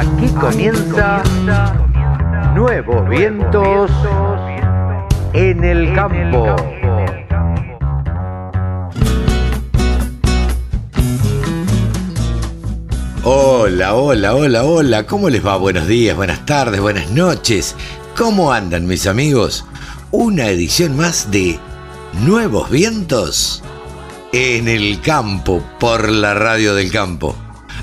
Aquí comienza Nuevos Vientos en el Campo. Hola, hola, hola, hola. ¿Cómo les va? Buenos días, buenas tardes, buenas noches. ¿Cómo andan mis amigos? Una edición más de Nuevos Vientos en el Campo por la Radio del Campo.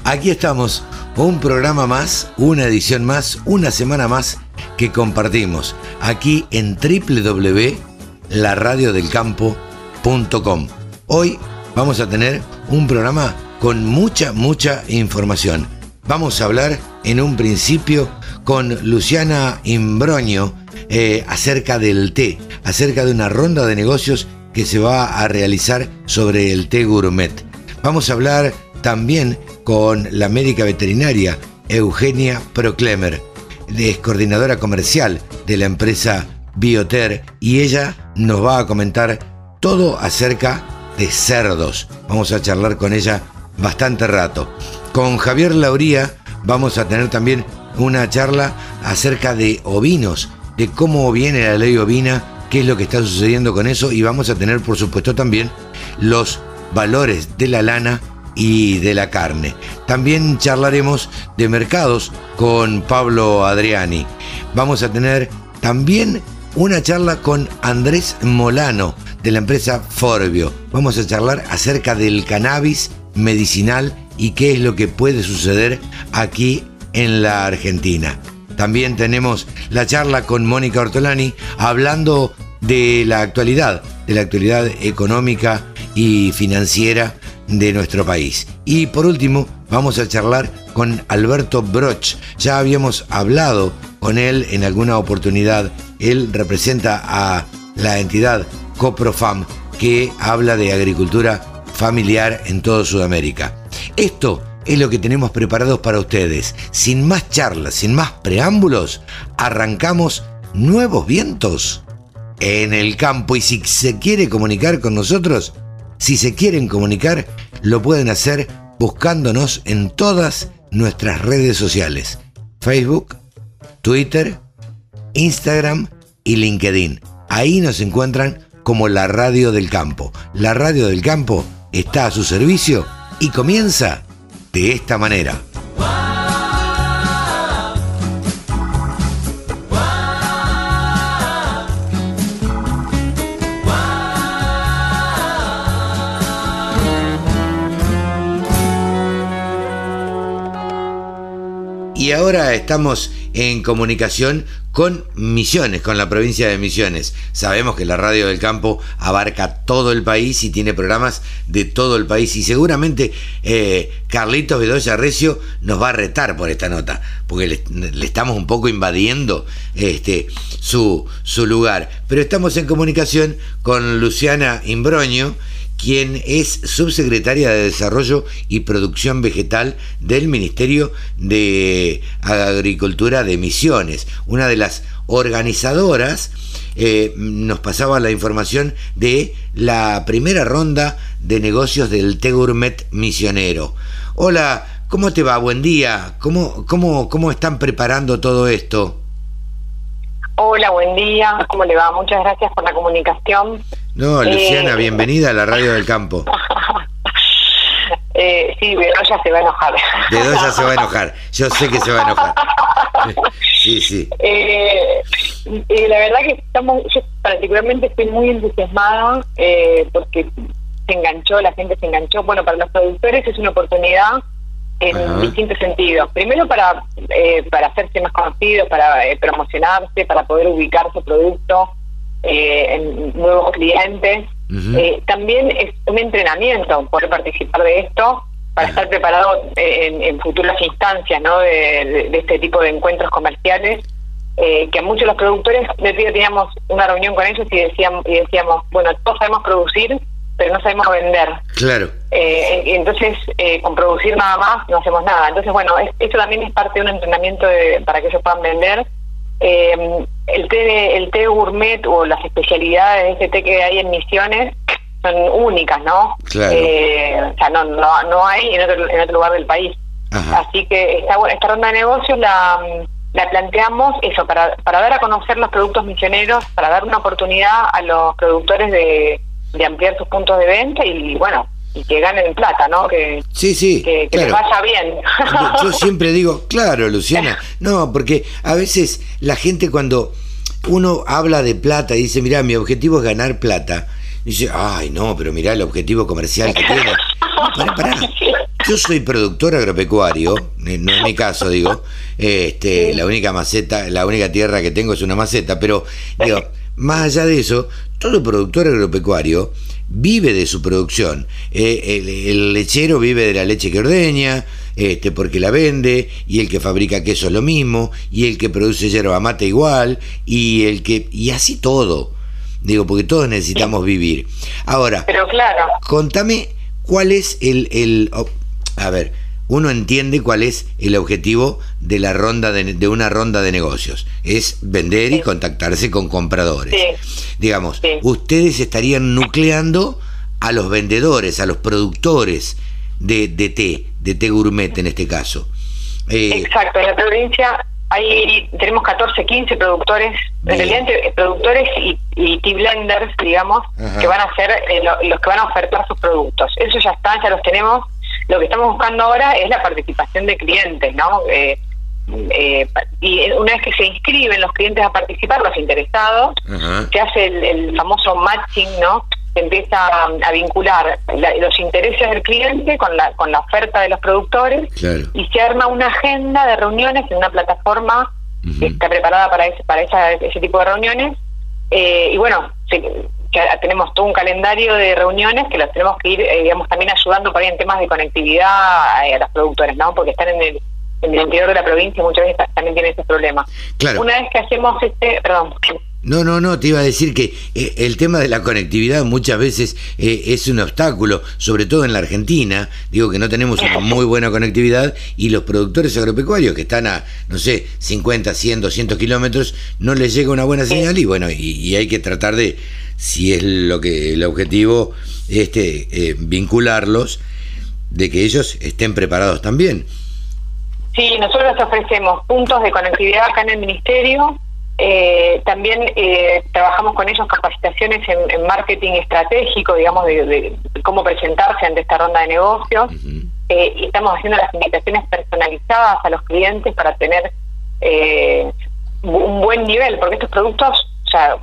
Aquí estamos, un programa más, una edición más, una semana más que compartimos aquí en www.laradiodelcampo.com. Hoy vamos a tener un programa con mucha, mucha información. Vamos a hablar en un principio con Luciana Imbroño eh, acerca del té, acerca de una ronda de negocios que se va a realizar sobre el té gourmet. Vamos a hablar también con la médica veterinaria Eugenia Proclemer, es coordinadora comercial de la empresa Bioter y ella nos va a comentar todo acerca de cerdos. Vamos a charlar con ella bastante rato. Con Javier Lauría vamos a tener también una charla acerca de ovinos, de cómo viene la ley ovina, qué es lo que está sucediendo con eso y vamos a tener por supuesto también los valores de la lana y de la carne. También charlaremos de mercados con Pablo Adriani. Vamos a tener también una charla con Andrés Molano de la empresa Forbio. Vamos a charlar acerca del cannabis medicinal y qué es lo que puede suceder aquí en la Argentina. También tenemos la charla con Mónica Ortolani hablando de la actualidad, de la actualidad económica y financiera de nuestro país. Y por último, vamos a charlar con Alberto Broch. Ya habíamos hablado con él en alguna oportunidad. Él representa a la entidad Coprofam que habla de agricultura familiar en toda Sudamérica. Esto es lo que tenemos preparados para ustedes. Sin más charlas, sin más preámbulos, arrancamos nuevos vientos en el campo. Y si se quiere comunicar con nosotros, si se quieren comunicar, lo pueden hacer buscándonos en todas nuestras redes sociales. Facebook, Twitter, Instagram y LinkedIn. Ahí nos encuentran como la radio del campo. La radio del campo está a su servicio y comienza de esta manera. Y ahora estamos en comunicación con Misiones, con la provincia de Misiones. Sabemos que la radio del campo abarca todo el país y tiene programas de todo el país y seguramente eh, Carlitos Bedoya Recio nos va a retar por esta nota, porque le, estamos un poco invadiendo este, su, su lugar. Pero estamos en comunicación con Luciana Imbroño, quien es subsecretaria de Desarrollo y Producción Vegetal del Ministerio de Agricultura de Misiones, una de las organizadoras. Eh, nos pasaba la información de la primera ronda de negocios del Té Gourmet Misionero. Hola, ¿cómo te va? Buen día. ¿Cómo, cómo, cómo están preparando todo esto? Hola, buen día. ¿Cómo le va? Muchas gracias por la comunicación. No, Luciana, eh, bienvenida a la Radio del Campo. eh, sí, Bedoya se va a enojar. Bedoya se va a enojar. Yo sé que se va a enojar. sí, sí. Eh, la verdad que estamos, yo particularmente estoy muy entusiasmada eh, porque se enganchó, la gente se enganchó. Bueno, para los productores es una oportunidad en distintos sentidos. Primero para, eh, para hacerse más conocidos, para eh, promocionarse, para poder ubicar su producto eh, en nuevos clientes. también es un entrenamiento poder participar de esto para estar preparado en, futuras instancias ¿no? de, este tipo de encuentros comerciales. que a muchos de los productores, de teníamos una reunión con ellos y decíamos, y decíamos, bueno, todos sabemos producir, pero no sabemos vender. Claro. Eh, entonces, eh, con producir nada más no hacemos nada. Entonces, bueno, esto también es parte de un entrenamiento para que ellos puedan vender. Eh, el té el té gourmet o las especialidades de este té que hay en Misiones son únicas, ¿no? Claro. o sea, no, no, no hay en otro, en otro lugar del país. Así que esta, esta ronda de negocios la, la planteamos eso, para, para dar a conocer los productos misioneros, para dar una oportunidad a los productores de, de ampliar sus puntos de venta y bueno, y que ganen plata, ¿no? Que, sí, sí, que, les vaya bien. Yo siempre digo, claro, Luciana, no, porque a veces la gente cuando uno habla de plata y dice, mira, mi objetivo es ganar plata, dice, ay, no, pero mira el objetivo comercial que tiene. pará, pará. Yo soy productor agropecuario, eh, no es mi caso, digo, este, la única maceta, la única tierra que tengo es una maceta, pero digo, más allá de eso, todo productor agropecuario vive de su producción. Eh, el, lechero vive de la leche que ordeña, este, porque la vende, y el que fabrica queso es lo mismo, y el que produce yerba mate igual, y el que. y así todo. Digo, porque todos necesitamos vivir. Ahora, Pero claro. contame cuál es el, el. A ver, uno entiende cuál es el objetivo de la ronda de, una ronda de negocios. Es vender y contactarse con compradores. Digamos, ustedes estarían nucleando a los vendedores, a los productores de, de té, de té gourmet en este caso. Eh, Exacto, en la provincia hay tenemos 14, 15 productores, productores y, y tea blenders, digamos, que van a ser eh, los que van a ofertar sus productos. Eso ya está, ya los tenemos lo que estamos buscando ahora es la participación de clientes, ¿no? Eh, eh, y una vez que se inscriben los clientes a participar, los interesados, se hace el, famoso matching, ¿no? Se empieza a, vincular los intereses del cliente con la, con la oferta de los productores y se arma una agenda de reuniones en una plataforma que está preparada para ese, para ese tipo de reuniones. Eh, y bueno, se, tenemos todo un calendario de reuniones que los tenemos que ir, eh, digamos, también ayudando por ahí en temas de conectividad a, las productoras, ¿no? Porque están en el, en el interior de la provincia y muchas veces también tienen ese problema. Una vez que hacemos este, perdón. No, no, no, te iba a decir que eh, el tema de la conectividad muchas veces eh, es un obstáculo, sobre todo en la Argentina. Digo que no tenemos una muy buena conectividad y los productores agropecuarios que están a, no sé, 50, 100, 200 kilómetros, no les llega una buena señal y bueno, y hay que tratar de si es lo que el objetivo, este, eh, vincularlos, de que ellos estén preparados también. Sí, nosotros ofrecemos puntos de conectividad acá en el Ministerio. Eh, también eh, trabajamos con ellos capacitaciones en, marketing estratégico, digamos, de, cómo presentarse ante esta ronda de negocios. y estamos haciendo las invitaciones personalizadas a los clientes para tener un buen nivel, porque estos productos o sea,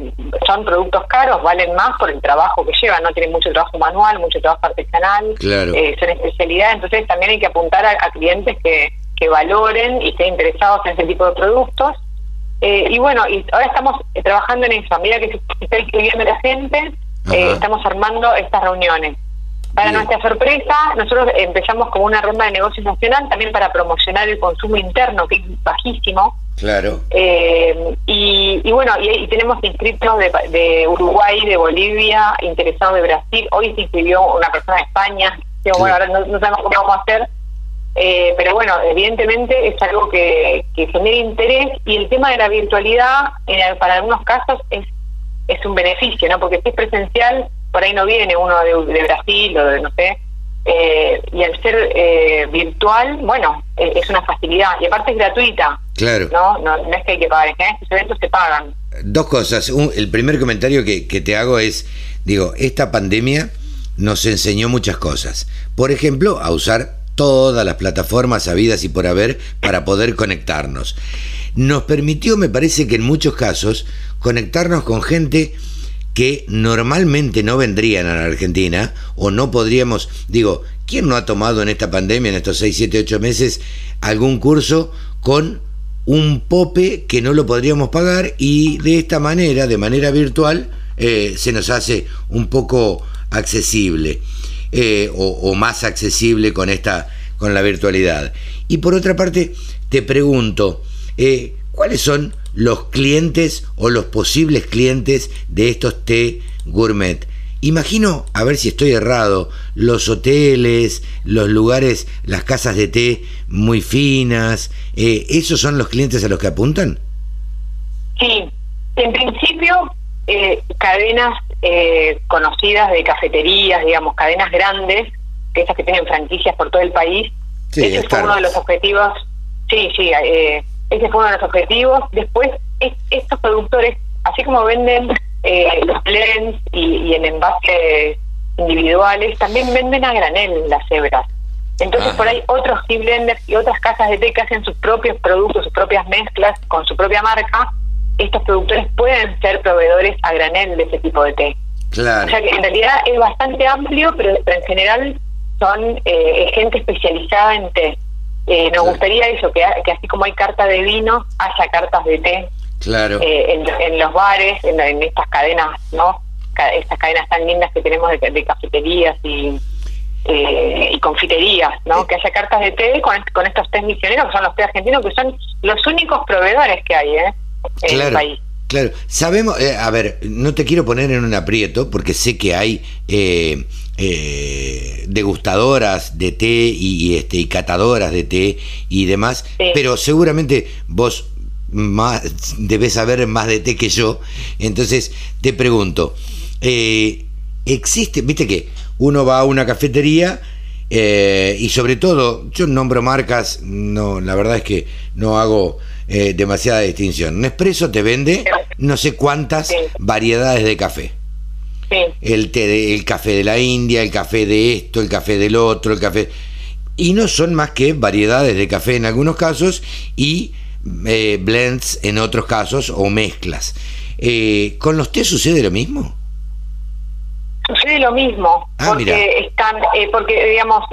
son productos caros, valen más por el trabajo que llevan, no tienen mucho trabajo manual, mucho trabajo artesanal, eh, son especialidad, entonces también hay que apuntar a, clientes que, que valoren y estén interesados en ese tipo de productos. Eh, y bueno, y ahora estamos eh, trabajando en eso, a medida que se está inscribiendo la gente, estamos armando estas reuniones. Para nuestra sorpresa, nosotros empezamos como una ronda de negocios nacional también para promocionar el consumo interno, que es bajísimo. Claro. Eh, y, bueno, y, tenemos inscritos de, Uruguay, de Bolivia, interesados de Brasil. Hoy se inscribió una persona de España. bueno, ahora no, sabemos cómo vamos a hacer. Eh, pero bueno, evidentemente es algo que, que genera interés y el tema de la virtualidad, en, para algunos casos, es, es un beneficio, ¿no? Porque si es presencial, por ahí no viene uno de, Brasil o de no sé, eh, y al ser eh, virtual, bueno, eh, es una facilidad y aparte es gratuita. Claro. No, no, es que hay que pagar, en estos eventos se pagan. Dos cosas. el primer comentario que, que te hago es, digo, esta pandemia nos enseñó muchas cosas. Por ejemplo, a usar todas las plataformas habidas y por haber para poder conectarnos. Nos permitió, me parece que en muchos casos, conectarnos con gente que normalmente no vendrían a la Argentina o no podríamos, digo, ¿quién no ha tomado en esta pandemia, en estos 6, 7, 8 meses, algún curso con un pope que no lo podríamos pagar y de esta manera, de manera virtual, eh, se nos hace un poco accesible eh, o, más accesible con esta con la virtualidad. Y por otra parte, te pregunto, eh, ¿cuáles son los clientes o los posibles clientes de estos té gourmet. Imagino, a ver si estoy errado, los hoteles, los lugares, las casas de té muy finas, eh, ¿esos son los clientes a los que apuntan? Sí, en principio cadenas eh, conocidas de cafeterías, digamos, cadenas grandes, que esas que tienen franquicias por todo el país, ese fue uno de los objetivos. Sí, sí, eh, ese fue uno de los objetivos. Después, estos productores, así como venden eh, los blends y, en envases individuales, también venden a granel las hebras. Entonces por ahí otros tea blenders y otras casas de té que hacen sus propios productos, sus propias mezclas con su propia marca, estos productores pueden ser proveedores a granel de ese tipo de té. Claro. O sea que en realidad es bastante amplio, pero, en general son eh, gente especializada en té. Eh, nos gustaría eso, que, que así como hay carta de vino, haya cartas de té claro. Eh, en, los bares, en, estas cadenas, ¿no? Estas cadenas tan lindas que tenemos de, cafeterías y, eh, y confiterías, ¿no? Que haya cartas de té con, con estos tés misioneros, que son los té argentinos, que son los únicos proveedores que hay, ¿eh? En el país. Claro, sabemos, eh, a ver, no te quiero poner en un aprieto porque sé que hay eh, eh, degustadoras de té y, este, y catadoras de té y demás, pero seguramente vos más, debes saber más de té que yo, entonces te pregunto, ¿existe, viste que uno va a una cafetería y sobre todo, yo nombro marcas, no, la verdad es que no hago eh, demasiada distinción. Nespresso te vende no sé cuántas variedades de café. El té de, el café de la India, el café de esto, el café del otro, el café y no son más que variedades de café en algunos casos y eh, blends en otros casos o mezclas. Eh, ¿Con los té sucede lo mismo? Sucede lo mismo, ah, porque están, porque digamos,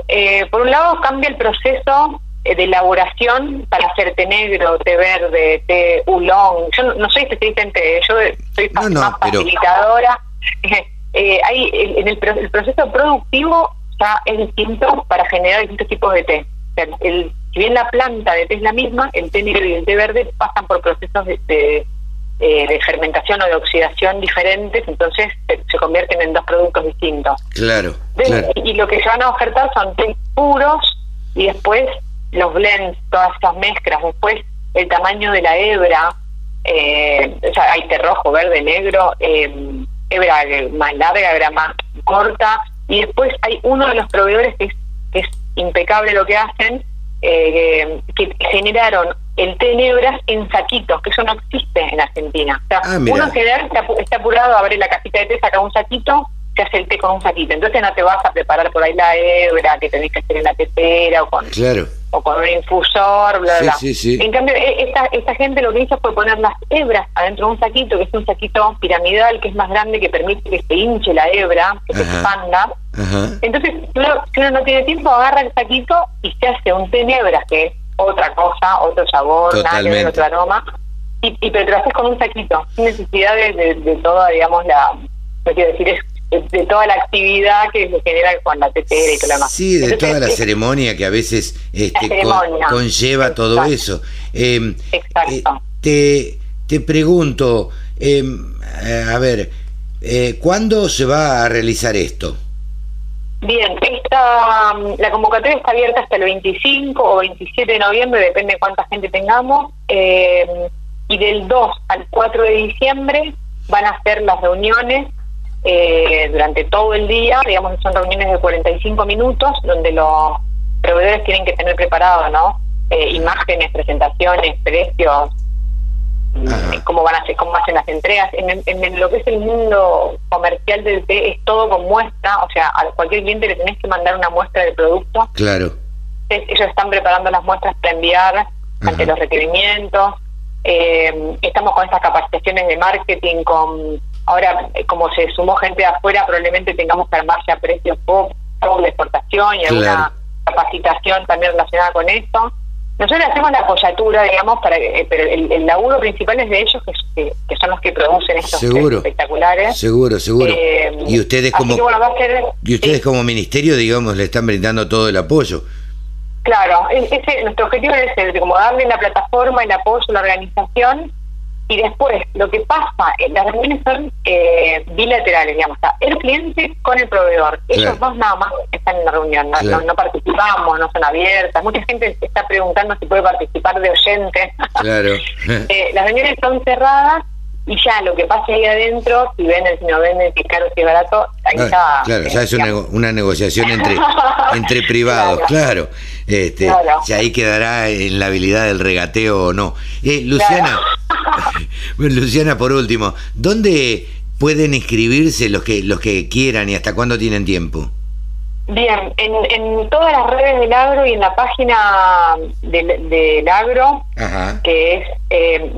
por un lado cambia el proceso eh, de elaboración para hacer té negro, té verde, té oolong. Yo no, soy especialista en té, yo soy más facilitadora. Eh, hay en el, proceso productivo ya es distinto para generar distintos tipos de té. el, si bien la planta de té es la misma, el té negro y el té verde pasan por procesos de, eh, de, fermentación o de oxidación diferentes, entonces se, convierten en dos productos distintos. Claro, Y, lo que se van a ofertar son té puros y después los blends, todas estas mezclas, después el tamaño de la hebra, eh, o sea, hay té rojo, verde, negro, eh, hebra más larga, hebra más corta, y después hay uno de los proveedores que es, impecable lo que hacen, eh, que generaron el té en hebras en saquitos, que eso no existe en Argentina. O sea, ah, uno en general está, está apurado, abre la cajita de té, saca un saquito, se hace el té con un saquito. Entonces no te vas a preparar por ahí la hebra que tenés que hacer en la tetera o con... Claro o con un infusor, bla, bla. En cambio, e, esta, esta gente lo que hizo fue poner las hebras adentro de un saquito, que es un saquito piramidal, que es más grande, que permite que se hinche la hebra, que se expanda. Entonces, si uno, no tiene tiempo, agarra el saquito y se hace un té en hebras, que es otra cosa, otro sabor, nada otro aroma. Y, y pero te lo haces con un saquito, sin necesidad de, de, de toda, digamos, la... No quiero decir, es de toda la actividad que se genera con la tetera y todo lo demás. Sí, de toda la ceremonia que a veces este, conlleva todo eso. Em, Exacto. Eh, te, te pregunto, em, eh, a ver, eh, ¿cuándo se va a realizar esto? Bien, esta, la convocatoria está abierta hasta el 25 o 27 de noviembre, depende de cuánta gente tengamos, em, y del 2 al 4 de diciembre van a ser las reuniones eh, durante todo el día, digamos que son reuniones de 45 minutos, donde los proveedores tienen que tener preparado, ¿no? Eh, imágenes, presentaciones, precios, cómo van a hacer, cómo hacen las entregas. En, lo que es el mundo comercial del té es todo con muestra, o sea, a cualquier cliente le tenés que mandar una muestra del producto. Claro. ellos están preparando las muestras para enviar ante los requerimientos. Eh, estamos con estas capacitaciones de marketing, con Ahora, eh, como se sumó gente de afuera, probablemente tengamos que armarse a precios pop, de exportación y alguna capacitación también relacionada con esto. Nosotros hacemos la apoyatura, digamos, para eh, pero el, laburo principal es de ellos, que, son los que producen estos espectaculares. Seguro, seguro. Eh, y ustedes como y ustedes como ministerio, digamos, le están brindando todo el apoyo. Claro, ese, nuestro objetivo es ese, como darle la plataforma, el apoyo, la organización y después, lo que pasa, las reuniones son eh, bilaterales, digamos, el cliente con el proveedor. Ellos dos nada más están en la reunión, no, participamos, no son abiertas. Mucha gente está preguntando si puede participar de oyente. Claro. Eh, las reuniones son cerradas y ya lo que pase ahí adentro, si venden, si no venden, si es caro, si es barato, ahí Ah, está. claro, ya es una, una negociación entre, entre privados, claro. Este, Claro. Ya ahí quedará en la habilidad del regateo o no. Eh, Luciana, Luciana, por último, ¿dónde pueden inscribirse los que, los que quieran y hasta cuándo tienen tiempo? Bien, en, en todas las redes del agro y en la página del, del agro, Ajá. que es eh,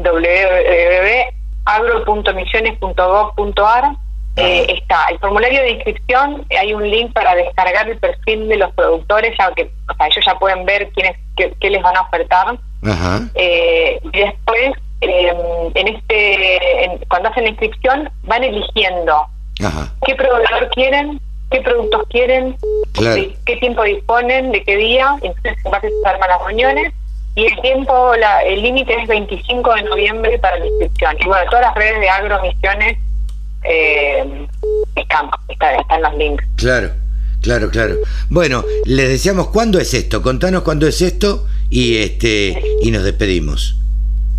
www.agro.misiones.gov.ar, eh, está el formulario de inscripción, hay un link para descargar el perfil de los productores, ya que o sea, ellos ya pueden ver quiénes, qué, qué les van a ofertar. Ajá. Eh, y después, eh, en este, en- cuando hacen la inscripción, van eligiendo Ajá. qué proveedor quieren, qué productos quieren, Claro. de qué tiempo disponen, de qué día, entonces en base se arman las reuniones y el tiempo, la, el límite es 25 de noviembre para la inscripción. Y bueno, todas las redes de agromisiones eh, están, están, están los links. Claro, claro, claro. Bueno, les deseamos cuándo es esto. Contanos cuándo es esto y este y nos despedimos.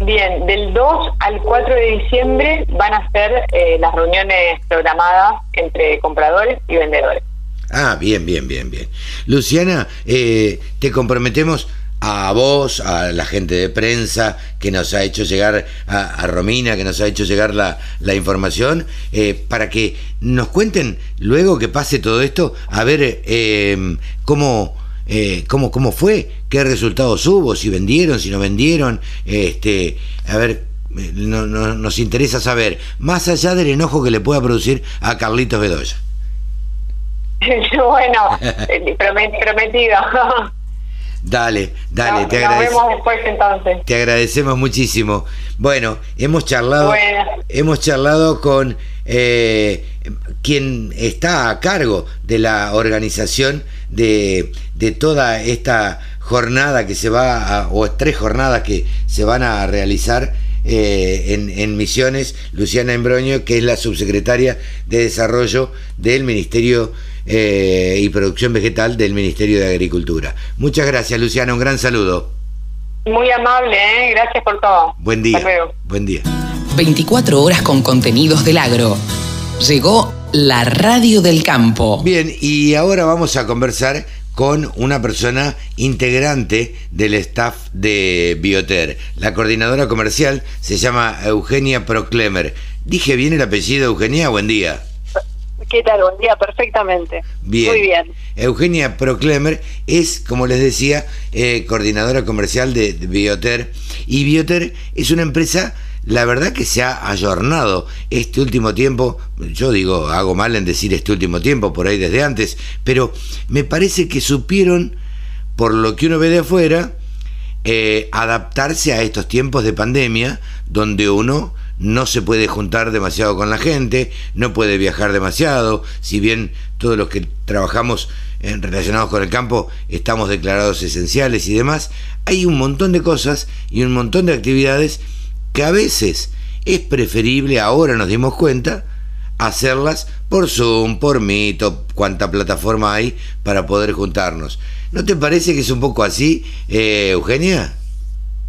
Bien, del 2 al 4 de diciembre van a ser eh, las reuniones programadas entre compradores y vendedores. Ah, bien, bien, bien, bien. Luciana, eh, te comprometemos a vos, a la gente de prensa que nos ha hecho llegar, a, a Romina que nos ha hecho llegar la, la información, eh, para que nos cuenten luego que pase todo esto, a ver eh, cómo, eh, cómo, cómo fue, qué resultados hubo, si vendieron, si no vendieron, este, a ver. eh, no- no- nos interesa saber, más allá del enojo que le pueda producir a Carlitos Bedoya. bueno, eh, promet- prometido. Dale, dale, Nos- te nos agradecemos. vemos después entonces. Te agradecemos muchísimo. Bueno, hemos charlado, Bueno. hemos charlado con eh, quien está a cargo de la organización de, de toda esta jornada que se va a, o tres jornadas que se van a realizar eh, en, en Misiones, Luciana Embroño, que es la subsecretaria de Desarrollo del Ministerio eh, y Producción Vegetal del Ministerio de Agricultura. Muchas gracias, Luciana, un gran saludo. Muy amable, ¿eh? gracias por todo. Buen día. Hasta luego. Buen día. 24 horas con contenidos del agro. Llegó la radio del campo. Bien, y ahora vamos a conversar con una persona integrante del staff de Bioter. La coordinadora comercial se llama Eugenia Proclemer. ¿Dije bien el apellido, Eugenia? Buen día. ¿Qué tal? Buen día, perfectamente. Bien. Muy bien. Eugenia Proclemer es, como les decía, eh, coordinadora comercial de, de Bioter. Y Bioter es una empresa, la verdad que se ha ayornado este último tiempo. Yo digo, hago mal en decir este último tiempo, por ahí desde antes, pero me parece que supieron, por lo que uno ve de afuera, eh, adaptarse a estos tiempos de pandemia donde uno no se puede juntar demasiado con la gente, no puede viajar demasiado, si bien todos los que trabajamos en, relacionados con el campo estamos declarados esenciales y demás, hay un montón de cosas y un montón de actividades que a veces es preferible, ahora nos dimos cuenta, hacerlas por Zoom, por Meet o cuánta plataforma hay para poder juntarnos. ¿No te parece que es un poco así, eh, Eugenia?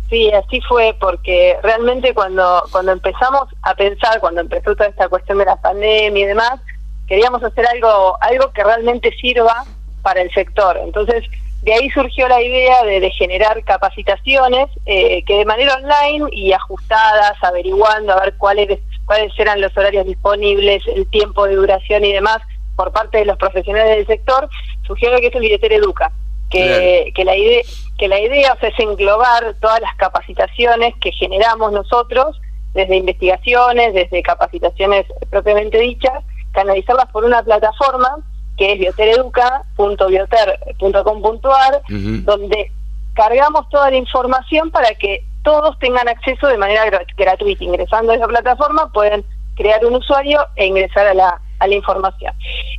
Sí, así fue, porque realmente cuando, cuando empezamos a pensar, cuando empezó toda esta cuestión de la pandemia y demás, queríamos hacer algo, algo que realmente sirva para el sector. Entonces, de ahí surgió la idea de, generar capacitaciones eh, que de manera online y ajustadas, averiguando a ver cuáles, cuáles eran los horarios disponibles, el tiempo de duración y demás, por parte de los profesionales del sector, surgió lo que es el Director Educa, que, que la idea que la idea o sea, es englobar todas las capacitaciones que generamos nosotros, desde investigaciones, desde capacitaciones propiamente dichas, canalizarlas por una plataforma que es biotereduca.bioter.com.ar, Ujú. donde cargamos toda la información para que todos tengan acceso de manera gra- gratuita. Ingresando a esa plataforma pueden crear un usuario e ingresar a la, a la información.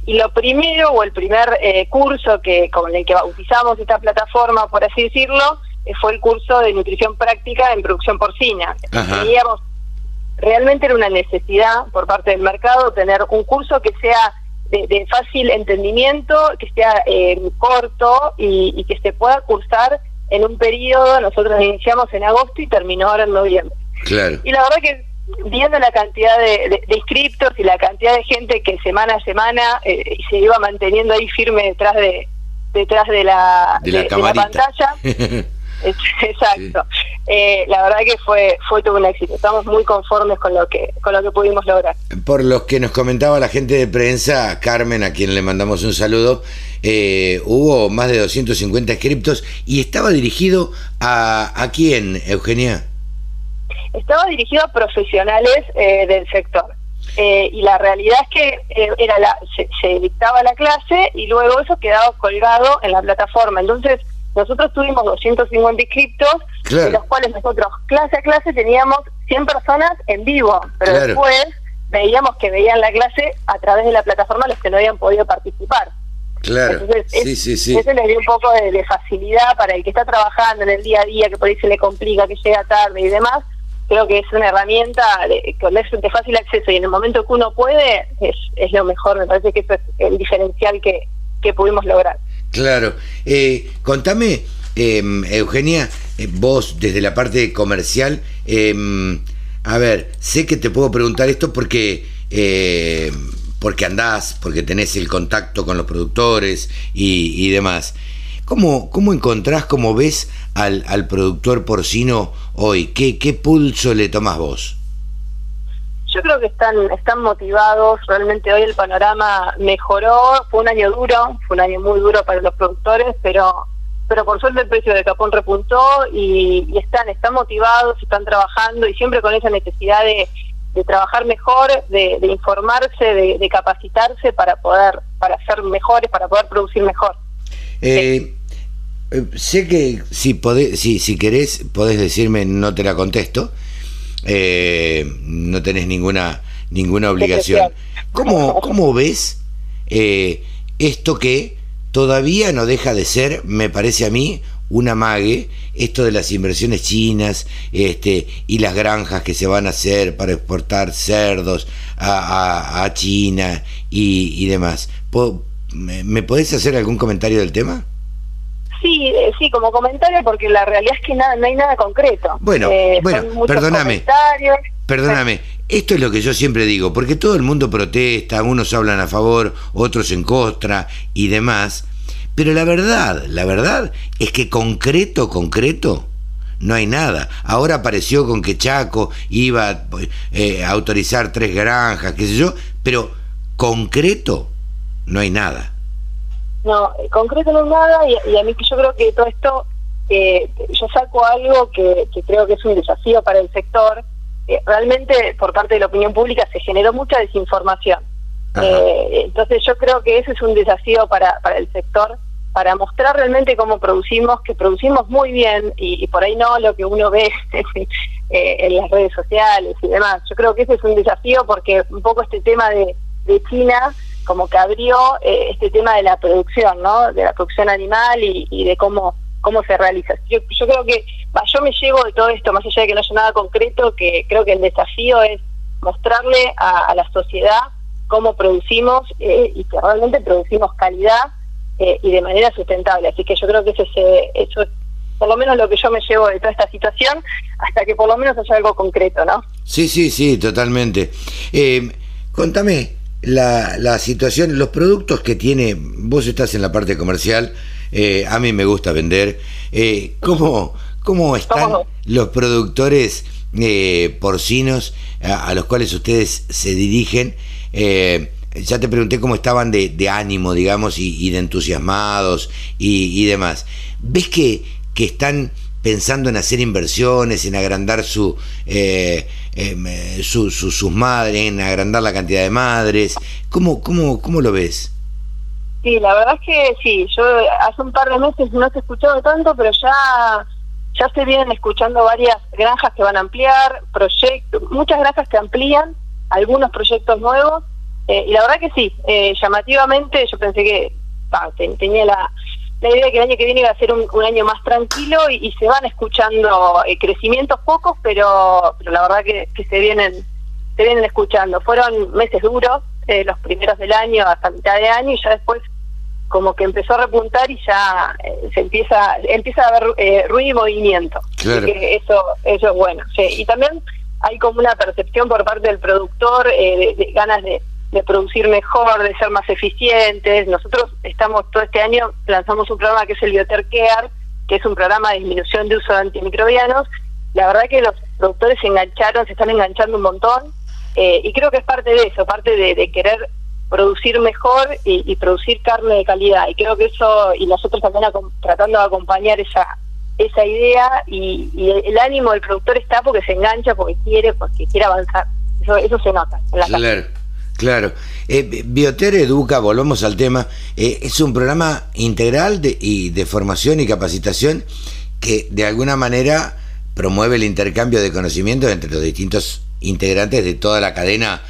Y lo primero, o el primer eh, curso que con el que bautizamos esta plataforma, por así decirlo, eh, fue el curso de nutrición práctica en producción porcina. Ajá. Teníamos realmente era una necesidad por parte del mercado tener un curso que sea de, de fácil entendimiento, que sea eh, corto y, y que se pueda cursar en un periodo, nosotros iniciamos en agosto y terminó ahora en noviembre. Claro. Y la verdad que viendo la cantidad de, inscriptos y la cantidad de gente que semana a semana eh, se iba manteniendo ahí firme detrás de detrás de la, de la, pantalla. Exacto. Eh, la verdad que fue fue todo un éxito. Estamos muy conformes con lo que con lo que pudimos lograr. Por lo que nos comentaba la gente de prensa, Carmen, a quien le mandamos un saludo, eh, hubo más de 250 inscriptos y estaba dirigido a a quién, Eugenia estaba dirigido a profesionales eh, del sector. Eh, y la realidad es que eh, era la, se, dictaba la clase y luego eso quedaba colgado en la plataforma. Entonces, nosotros tuvimos 250 inscriptos, de los cuales nosotros clase a clase teníamos 100 personas en vivo, pero después veíamos que veían la clase a través de la plataforma los que no habían podido participar. Claro, Entonces, sí, sí, sí. Eso le dio un poco de, de, facilidad para el que está trabajando en el día a día, que por ahí se le complica, que llega tarde y demás, creo que es una herramienta de, de fácil acceso y en el momento que uno puede es, es lo mejor, me parece que eso es el diferencial que, que pudimos lograr. Claro, eh, contame, em, Eugenia, eh, vos desde la parte comercial, eh, a ver, sé que te puedo preguntar esto porque eh, porque andás, porque tenés el contacto con los productores y, y demás. ¿Cómo, ¿Cómo encontrás, cómo ves al, al productor porcino hoy? ¿Qué, ¿Qué pulso le tomás vos? Yo creo que están, están motivados, realmente hoy el panorama mejoró, fue un año duro, fue un año muy duro para los productores, pero pero por suerte el precio de capón repuntó y, están están motivados, están trabajando y siempre con esa necesidad de, de trabajar mejor, de, informarse, de, de, capacitarse para poder para ser mejores, para poder producir mejor. Eh, eh, sé que si, podés, si, si querés, podés decirme, no te la contesto. Eh, no tenés ninguna, ninguna obligación. ¿Cómo, cómo ves eh, esto que todavía no deja de ser, me parece a mí, una mague, esto de las inversiones chinas este, y las granjas que se van a hacer para exportar cerdos a, a, China y, y demás. ¿Me podés hacer algún comentario del tema? Sí, eh, sí, como comentario, porque la realidad es que nada, no hay nada concreto. Bueno, eh, bueno, perdóname. Perdóname, esto es lo que yo siempre digo, porque todo el mundo protesta, unos hablan a favor, otros en contra y demás, pero la verdad, la verdad es que concreto, concreto, no hay nada. Ahora apareció con que Chaco iba eh, a autorizar tres granjas, qué sé yo, pero concreto, no hay nada. No, concreto no nada y, a mí que yo creo que todo esto, eh, yo saco algo que, creo que es un desafío para el sector. Eh, realmente por parte de la opinión pública se generó mucha desinformación. Eh, entonces yo creo que ese es un desafío para, para el sector, para mostrar realmente cómo producimos, que producimos muy bien y, por ahí no lo que uno ve en las redes sociales y demás. Yo creo que ese es un desafío porque un poco este tema de, de China como que abrió eh, este tema de la producción, ¿no? De la producción animal y, de cómo cómo se realiza. Yo, yo creo que yo me llevo de todo esto, más allá de que no haya nada concreto, que creo que el desafío es mostrarle a, la sociedad cómo producimos eh, y que realmente producimos calidad eh, y de manera sustentable. Así que yo creo que eso es, eso es por lo menos lo que yo me llevo de toda esta situación, hasta que por lo menos haya algo concreto, ¿no? Sí, sí, sí, totalmente. contame, la, la situación, los productos que tiene, vos estás en la parte comercial, eh, a mí me gusta vender, eh, ¿cómo, ¿cómo están los productores eh, porcinos a, los cuales ustedes se dirigen? Ya te pregunté cómo estaban de, de ánimo, digamos, y, de entusiasmados y, y demás. ¿Ves que, que están pensando en hacer inversiones, en agrandar su, eh, em, eh su, sus madres, en agrandar la cantidad de madres. ¿Cómo, cómo, cómo lo ves? Sí, la verdad es que sí, yo hace un par de meses no te he escuchado tanto, pero ya, ya se vienen escuchando varias granjas que van a ampliar, proyectos, muchas granjas que amplían, algunos proyectos nuevos, eh, y la verdad que sí, eh, llamativamente yo pensé que tenía la, la idea de que el año que viene iba a ser un, año más tranquilo y, se van escuchando eh, crecimientos pocos, pero, pero la verdad que, se vienen se vienen escuchando. Fueron meses duros, eh, los primeros del año hasta mitad de año y ya después como que empezó a repuntar y ya eh, se empieza empieza a haber ruido y movimiento. Claro. eso eso es bueno. Sí. Y también hay como una percepción por parte del productor eh, de, ganas de, producir mejor, de ser más eficientes. Nosotros estamos todo este año, lanzamos un programa que es el Bioter Care, que es un programa de disminución de uso de antimicrobianos. La verdad que los productores se engancharon, se están enganchando un montón, eh, y creo que es parte de eso, parte de, querer producir mejor y, producir carne de calidad. Y creo que eso, y nosotros también tratando de acompañar esa esa idea y, el ánimo del productor está porque se engancha, porque quiere, porque quiere avanzar. Eso, eso se nota. claro, claro. Eh, Educa, volvamos al tema, eh, es un programa integral de, y de formación y capacitación que de alguna manera promueve el intercambio de conocimientos entre los distintos integrantes de toda la cadena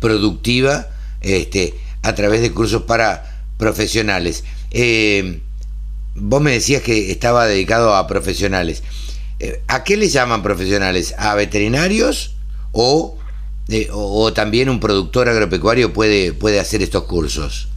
productiva este, a través de cursos para profesionales. Eh, vos me decías que estaba dedicado a profesionales. Eh, ¿A qué le llaman profesionales? ¿A veterinarios o, eh, o, también un productor agropecuario puede, puede hacer estos cursos?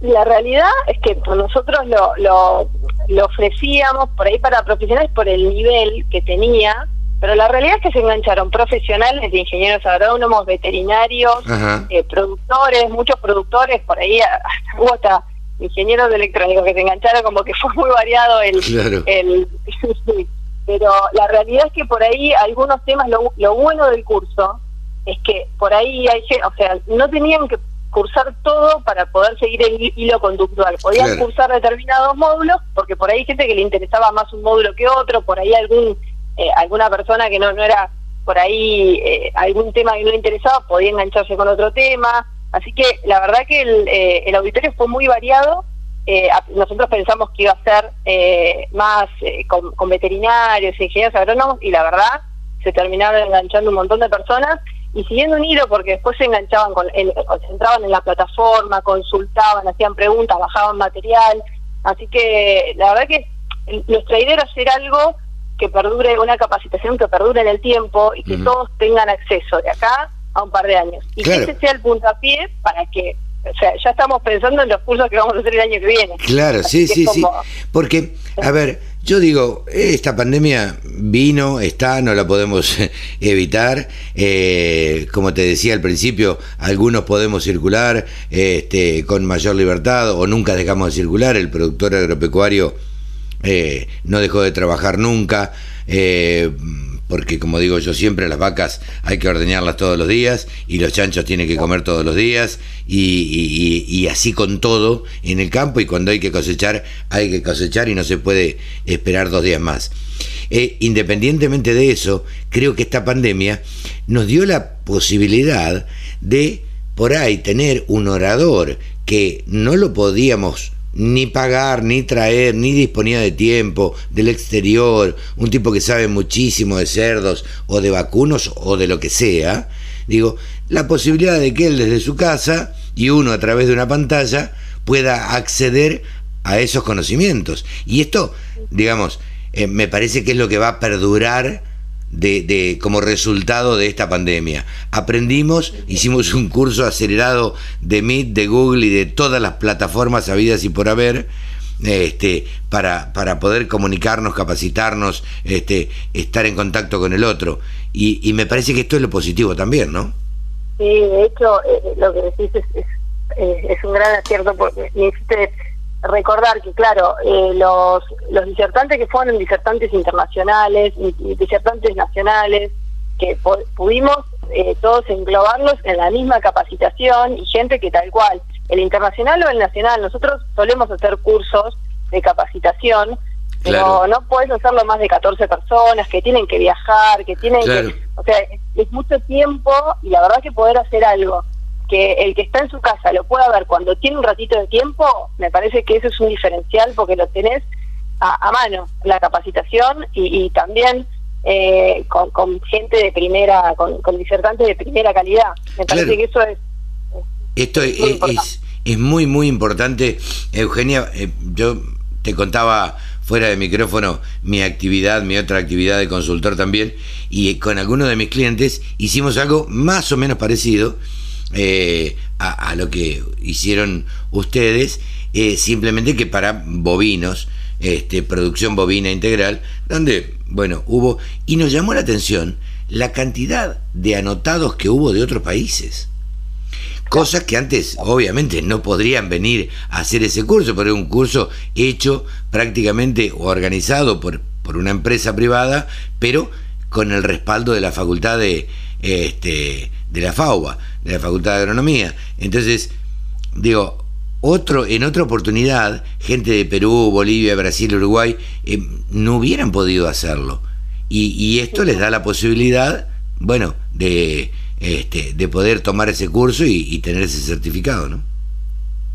La realidad es que nosotros lo, lo, lo ofrecíamos por ahí para profesionales por el nivel que tenía, pero la realidad es que se engancharon profesionales de ingenieros agrónomos, veterinarios, eh, productores, muchos productores, por ahí hubo hasta ingenieros de electrónicos que se engancharon, como que fue muy variado el... el pero la realidad es que por ahí algunos temas, lo, lo bueno del curso es que por ahí hay o sea, no tenían que cursar todo para poder seguir el hilo conductual. Podían cursar determinados módulos, porque por ahí hay gente que le interesaba más un módulo que otro, por ahí algún eh, alguna persona que no, no era por ahí eh, algún tema que no le interesaba podía engancharse con otro tema. Así que la verdad que el, eh, el auditorio fue muy variado. Eh, nosotros pensamos que iba a ser eh, más con, con, veterinarios, ingenieros agrónomos, y la verdad se terminaron enganchando un montón de personas y siguiendo un hilo porque después se enganchaban, con, se entraban en la plataforma, consultaban, hacían preguntas, bajaban material. Así que la verdad que nuestra idea era hacer algo que perdure, una capacitación que perdure en el tiempo y que todos tengan acceso de acá a un par de años. Y que ese sea el puntapié para que, o sea, ya estamos pensando en los cursos que vamos a hacer el año que viene. Claro, sí, sí, sí. Porque, a ver, yo digo, esta pandemia vino, está, no la podemos evitar. Eh, como te decía al principio, algunos podemos circular este, con mayor libertad o nunca dejamos de circular. El productor agropecuario eh, no dejó de trabajar nunca. Eh, porque como digo yo siempre, las vacas hay que ordeñarlas todos los días y los chanchos tienen que comer todos los días y, así con todo en el campo y cuando hay que cosechar, hay que cosechar y no se puede esperar dos días más. Eh, independientemente de eso, creo que esta pandemia nos dio la posibilidad de por ahí tener un orador que no lo podíamos ni pagar, ni traer, ni disponía de tiempo del exterior, un tipo que sabe muchísimo de cerdos o de vacunos o de lo que sea, digo, la posibilidad de que él desde su casa y uno a través de una pantalla pueda acceder a esos conocimientos. Y esto, digamos, eh, me parece que es lo que va a perdurar de, como resultado de esta pandemia. Aprendimos, hicimos un curso acelerado de Meet, de Google y de todas las plataformas habidas y por haber. Este, para, para poder comunicarnos, capacitarnos, este, estar en contacto con el otro. Y, me parece que esto es lo positivo también, ¿no? Sí, de hecho, eh, lo que decís es, es, un gran acierto porque me recordar que, claro, eh, los, los disertantes que fueron disertantes internacionales y, disertantes nacionales, que pudimos eh, todos englobarlos en la misma capacitación y gente que tal cual, el internacional o el nacional, nosotros solemos hacer cursos de capacitación, pero no puedes hacerlo más de 14 personas que tienen que viajar, que tienen que... O sea, es mucho tiempo y la verdad que poder hacer algo que el que está en su casa lo pueda ver cuando tiene un ratito de tiempo, me parece que eso es un diferencial porque lo tenés a, mano, la capacitación y, también eh, con, gente de primera, con, disertantes de primera calidad. Me parece que eso es... Esto es, muy es, muy, muy importante. Eugenia, eh, yo te contaba fuera de micrófono mi actividad, mi otra actividad de consultor también, y con algunos de mis clientes hicimos algo más o menos parecido eh, a, lo que hicieron ustedes, eh, simplemente que para bovinos, este, producción bovina integral, donde, bueno, hubo, y nos llamó la atención la cantidad de anotados que hubo de otros países. Cosas que antes obviamente no podrían venir a hacer ese curso, pero es un curso hecho prácticamente o organizado por, por una empresa privada, pero con el respaldo de la facultad de, este, de la FAUBA, de la Facultad de Agronomía. Entonces, digo, otro, en otra oportunidad, gente de Perú, Bolivia, Brasil, Uruguay, eh, no hubieran podido hacerlo. Y, y, esto les da la posibilidad, bueno, de, este, de poder tomar ese curso y, tener ese certificado, ¿no?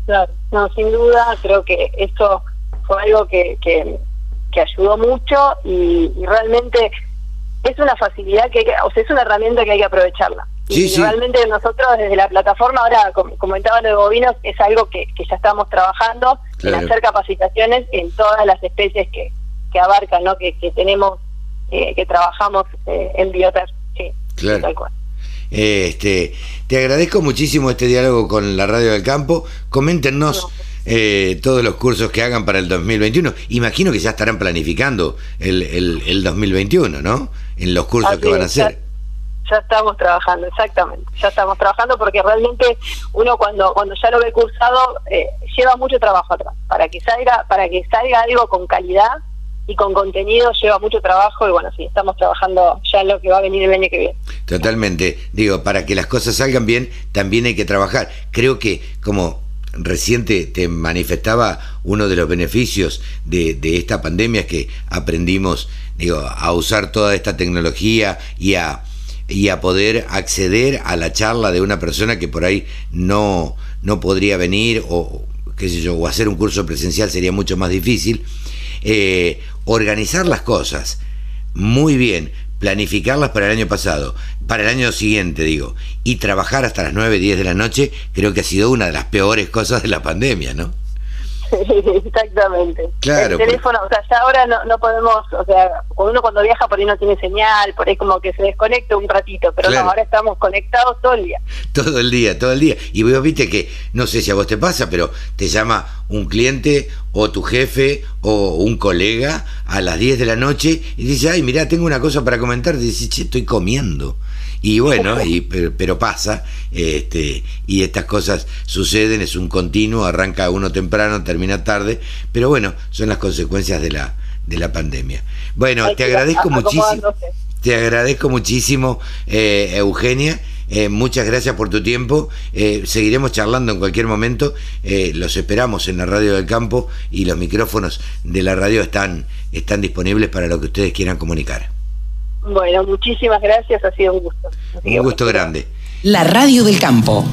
Claro, no, sin duda, creo que esto fue algo que, que, ayudó mucho y, realmente es una facilidad que, o sea, es una herramienta que hay que aprovecharla. y realmente nosotros desde la plataforma, ahora como comentaba lo de bovinos, es algo que, que ya estamos trabajando en hacer capacitaciones en todas las especies que, que abarcan, ¿no? que, que tenemos, eh, que trabajamos eh, en Bioter. Sí, claro. tal cual. Este, te agradezco muchísimo este diálogo con la Radio del Campo. Coméntenos eh, todos los cursos que hagan para el 2021. Imagino que ya estarán planificando el, el, 2021, ¿no? En los cursos que van a hacer. Ya, estamos trabajando, exactamente. Ya estamos trabajando porque realmente uno cuando cuando ya lo ve cursado eh, lleva mucho trabajo atrás para que salga para que salga algo con calidad y con contenido lleva mucho trabajo y bueno, sí, estamos trabajando ya en lo que va a venir el año que viene. Totalmente. Digo, para que las cosas salgan bien, también hay que trabajar. Creo que como reciente te manifestaba uno de los beneficios de, esta pandemia es que aprendimos a usar toda esta tecnología y a, y a poder acceder a la charla de una persona que por ahí no, no podría venir o qué sé yo, o hacer un curso presencial sería mucho más difícil. Eh, organizar las cosas muy bien, planificarlas para el año pasado, para el año siguiente, digo, y trabajar hasta las 9, 10 de la noche, creo que ha sido una de las peores cosas de la pandemia, ¿no? Exactamente. Claro. El pues. teléfono, o sea, ya ahora no, no podemos, o sea, uno cuando viaja por ahí no tiene señal, por ahí como que se desconecta un ratito, pero no, ahora estamos conectados todo el día. Todo el día, todo el día. Y vos viste que, no sé si a vos te pasa, pero te llama un cliente o tu jefe o un colega a las 10 de la noche y dice, ay, mira, tengo una cosa para comentar. Dice, che, estoy comiendo. Y bueno, y, pero, pasa, este, y estas cosas suceden, es un continuo, arranca uno temprano, termina tarde, pero bueno, son las consecuencias de la, de la pandemia. Bueno, te agradezco muchísimo. Te agradezco muchísimo, eh, Eugenia. Eh, muchas gracias por tu tiempo. Eh, seguiremos charlando en cualquier momento. los esperamos en la radio del campo y los micrófonos de la radio están, están disponibles para lo que ustedes quieran comunicar. Bueno, muchísimas gracias, ha sido un gusto. Un gusto grande. La Radio del Campo,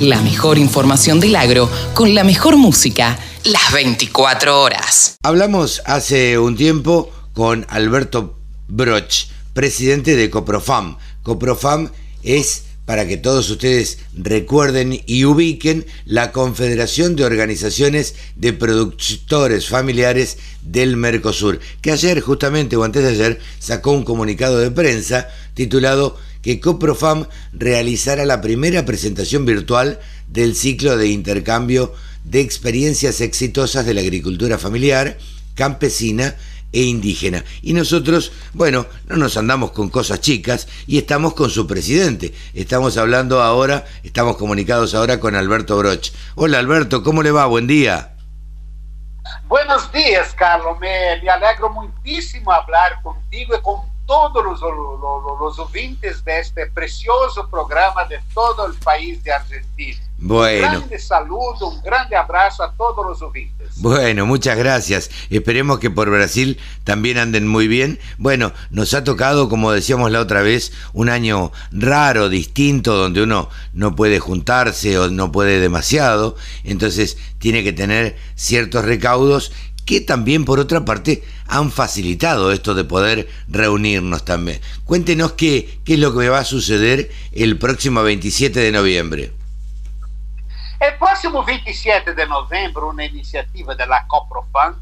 la mejor información del agro con la mejor música, las 24 horas. Hablamos hace un tiempo con Alberto Broch, presidente de Coprofam. Coprofam es para que todos ustedes recuerden y ubiquen la Confederación de Organizaciones de Productores Familiares del Mercosur, que ayer justamente o antes de ayer sacó un comunicado de prensa titulado que Coprofam realizará la primera presentación virtual del ciclo de intercambio de experiencias exitosas de la agricultura familiar, campesina e indígena. Y nosotros, bueno, no nos andamos con cosas chicas y estamos con su presidente. Estamos hablando ahora, estamos comunicados ahora con Alberto Broch. Hola Alberto, ¿cómo le va? Buen día. Buenos días, Carlos. Me, alegro muchísimo hablar contigo y con todos los, los, los de este precioso programa de todo el país de Argentina. Bueno. Un grande saludo, un grande abrazo a todos los ouvintes. Bueno, muchas gracias. Esperemos que por Brasil también anden muy bien. Bueno, nos ha tocado, como decíamos la otra vez, un año raro, distinto, donde uno no puede juntarse o no puede demasiado. Entonces tiene que tener ciertos recaudos que también por otra parte han facilitado esto de poder reunirnos también. Cuéntenos qué, qué es lo que va a suceder el próximo 27 de noviembre. El próximo 27 de noviembre, una iniciativa de la Coprofan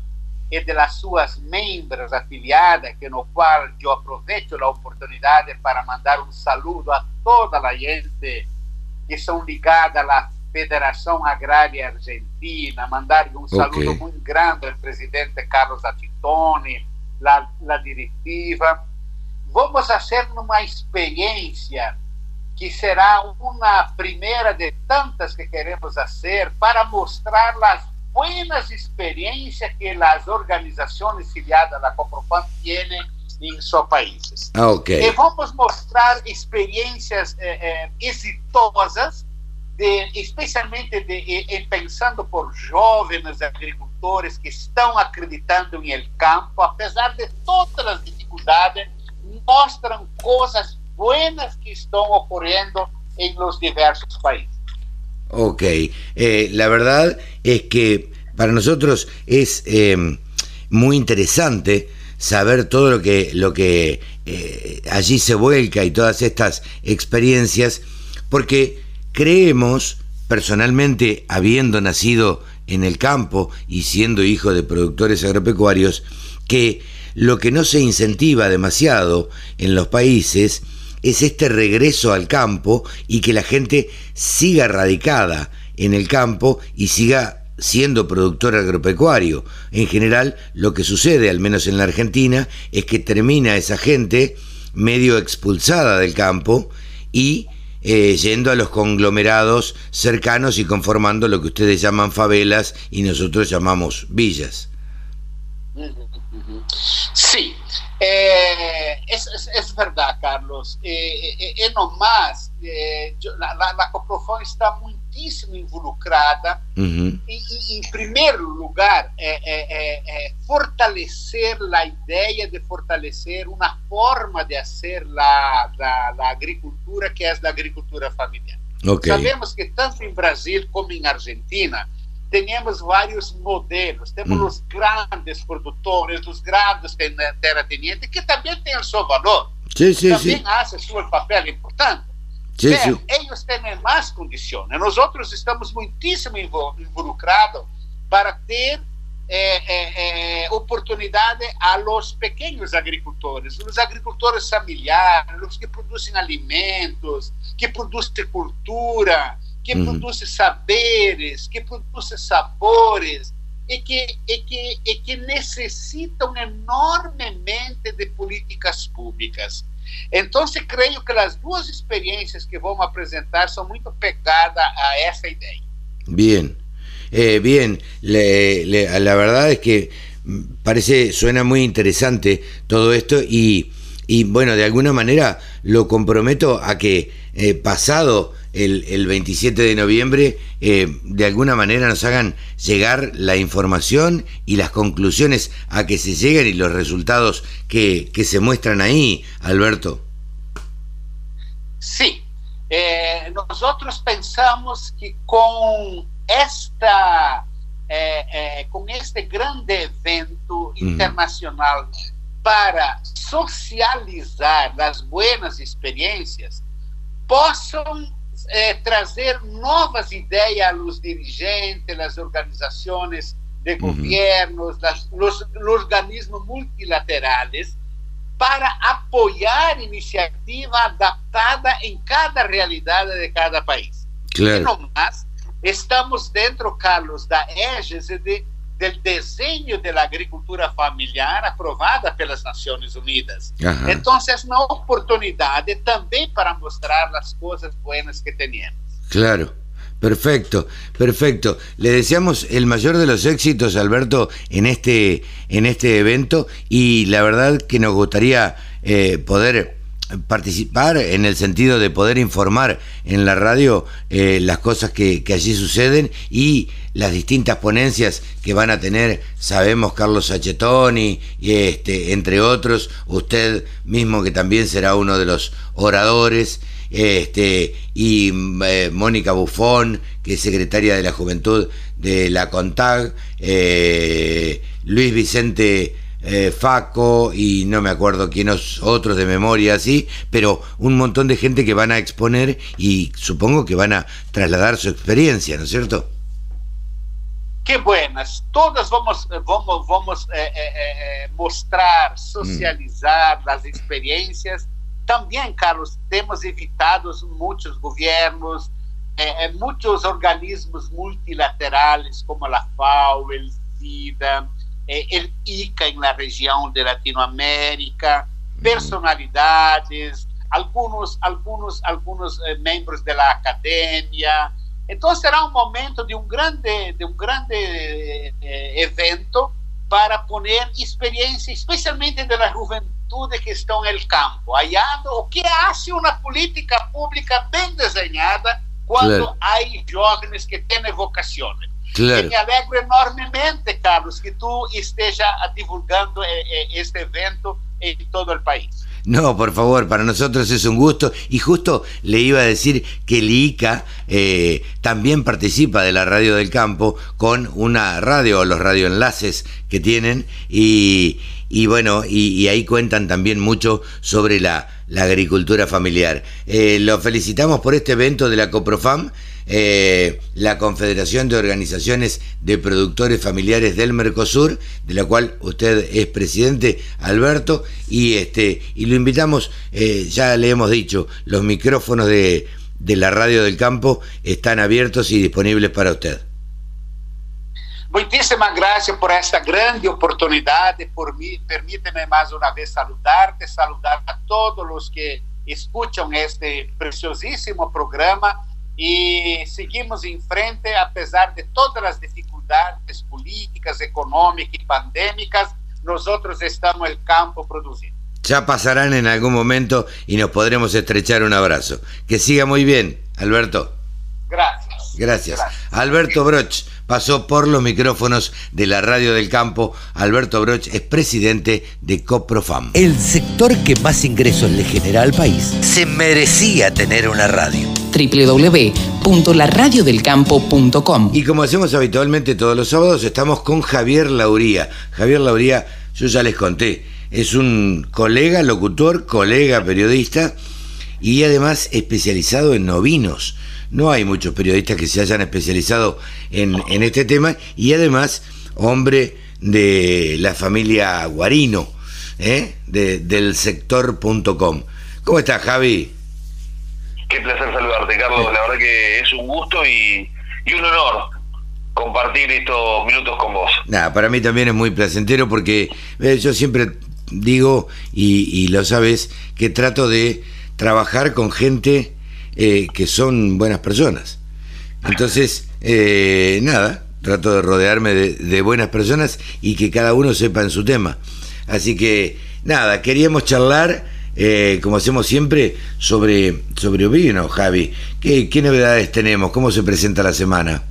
y de las sus miembros afiliadas, que no cual yo aprovecho la oportunidad para mandar un saludo a toda la gente que son ligadas a la Federação Agrária Argentina, mandar um okay. saludo muito grande ao presidente Carlos Atitone, la, la diretiva. vamos fazer uma experiência que será uma primeira de tantas que queremos fazer para mostrar as buenas experiências que as organizações filiadas à Copropan têm em seus países. Ah, ok. E vamos mostrar experiências eh, eh, exitosas, de, especialmente de, eh, pensando por jovens agricultores que estão acreditando em el campo, apesar de todas as dificuldades, mostram coisas buenas que estão ocorrendo em los diversos países. Ok, eh, la verdad es que para nosotros es eh, muy interesante saber todo lo que, lo que eh, allí se vuelca y todas estas experiencias, porque creemos, personalmente, habiendo nacido en el campo y siendo hijo de productores agropecuarios, que lo que no se incentiva demasiado en los países es este regreso al campo y que la gente siga radicada en el campo y siga siendo productor agropecuario. En general, lo que sucede, al menos en la Argentina, es que termina esa gente medio expulsada del campo y eh, yendo a los conglomerados cercanos y conformando lo que ustedes llaman favelas y nosotros llamamos villas. Sí, eh, es, es, es, verdad, Carlos. Eh, eh, eh nomás, eh, la Coprofão está muitíssimo involucrada uhum. em, em, em, primeiro lugar, é, é, é, fortalecer a ideia de fortalecer uma forma de fazer a, a, agricultura que é a agricultura familiar. Okay. Sabemos que tanto em Brasil como em Argentina, temos vários modelos. Temos hum. os grandes produtores, os grandes terratenientes, que também têm o seu valor. Sim, sim, também sim. fazem seu papel importante. Sim, sim. eles têm mais condições. Nós outros estamos muitíssimo involucrados para ter é, é, oportunidade a los pequenos agricultores, os agricultores familiares, os que produzem alimentos, que produzem cultura, que uhum. produz saberes, que produz sabores e que, e que, e que necessitam enormemente de políticas públicas. Então, creio que as duas experiências que vamos apresentar são muito pegadas a essa ideia. Bien, eh, bien, le, le, la verdad es que parece, suena muy interesante todo esto y, y bueno, de alguna manera lo comprometo a que eh, pasado el, el 27 de noviembre eh, de alguna manera nos hagan llegar la información y las conclusiones a que se lleguen y los resultados que, que se muestran ahí, Alberto. Sí, eh, nosotros pensamos que con esta con este grande evento internacional para socializar las buenas experiencias, possam é, trazer novas ideias aos dirigentes, às organizações de uhum. governos, los organismos multilaterales, para apoiar iniciativa adaptada em cada realidade de cada país. Claro. E no mais, estamos dentro, Carlos, da égide de del desenho da agricultura familiar aprovada pelas Nações Unidas. Uhum. Então, é uma oportunidade também para mostrar as coisas buenas que temos. Claro. Perfecto, perfecto. Le deseamos el mayor de los éxitos, Alberto, en este, en este evento y la verdad que nos gustaría eh, poder participar en el sentido de poder informar en la radio eh, las cosas que, allí suceden y las distintas ponencias que van a tener, sabemos Carlos Sachetoni, y este, entre otros, usted mismo que también será uno de los oradores, este, y eh, Mónica Bufón, que es secretaria de la Juventud de la CONTAG, eh, Luis Vicente eh, Faco y no me acuerdo quiénes otros de memoria, así, pero un montón de gente que van a exponer y supongo que van a trasladar su experiencia, ¿no es cierto? Qué buenas. Todas vamos, vamos, vamos eh, eh, mostrar, socializar mm. las experiencias. También, Carlos, hemos evitado muchos gobiernos, muchos organismos multilaterales como la FAO, el SIDA, el ICA en la región de Latinoamérica, personalidades, algunos, algunos, algunos eh, miembros de la academia. Entonces será un momento de un grande, de un grande eh, evento para poner experiencia, especialmente de la juventud que está en el campo, hallando o que hace una política pública bien diseñada cuando hay jóvenes que tienen Y me alegro enormemente, Carlos, que tú estés divulgando eh, este evento en todo el país. No, por favor, para nosotros es un gusto. Y justo le iba a decir que el ICA eh, también participa de la radio del campo con una radio, los radioenlaces que tienen. Y, bueno, y, ahí cuentan también mucho sobre la, agricultura familiar. Eh, lo felicitamos por este evento de la Coprofam eh, la Confederación de Organizaciones de Productores Familiares del Mercosur, de la cual usted es presidente, Alberto, y este y lo invitamos, eh, ya le hemos dicho, los micrófonos de, de la radio del campo están abiertos y disponibles para usted. Muchísimas gracias por esta grande oportunidad. Por mí, permíteme más una vez saludarte, saludar a todos los que escuchan este preciosísimo programa y seguimos en frente a pesar de todas las dificultades políticas, económicas y pandémicas, nosotros estamos en el campo produciendo. Ya pasarán en algún momento y nos podremos estrechar un abrazo. Que siga muy bien, Alberto. Gracias. Gracias. Alberto Broch pasó por los micrófonos de la Radio del Campo. Alberto Broch es presidente de Coprofam. El sector que más ingresos le genera al país se merecía tener una radio www.laradiodelcampo.com. Y como hacemos habitualmente todos los sábados, estamos con Javier Lauría. Javier Lauría, yo ya les conté, es un colega, locutor, colega, periodista y además especializado en novinos. No hay muchos periodistas que se hayan especializado en, este tema y además hombre de la familia Guarino, ¿eh? de, del sector.com. ¿Cómo estás, Javi? Qué placer saludarte, Carlos. La verdad que es un gusto y, un honor compartir estos minutos con vos. Nada, para mí también es muy placentero porque eh, yo siempre digo, y, lo sabes, que trato de trabajar con gente eh, que son buenas personas. Entonces, eh, nada, trato de rodearme de, de, buenas personas y que cada uno sepa en su tema. Así que, nada, queríamos charlar eh, como hacemos siempre, sobre, sobre Ovino, Javi. ¿Qué, ¿Qué novedades tenemos? ¿Cómo se presenta la semana?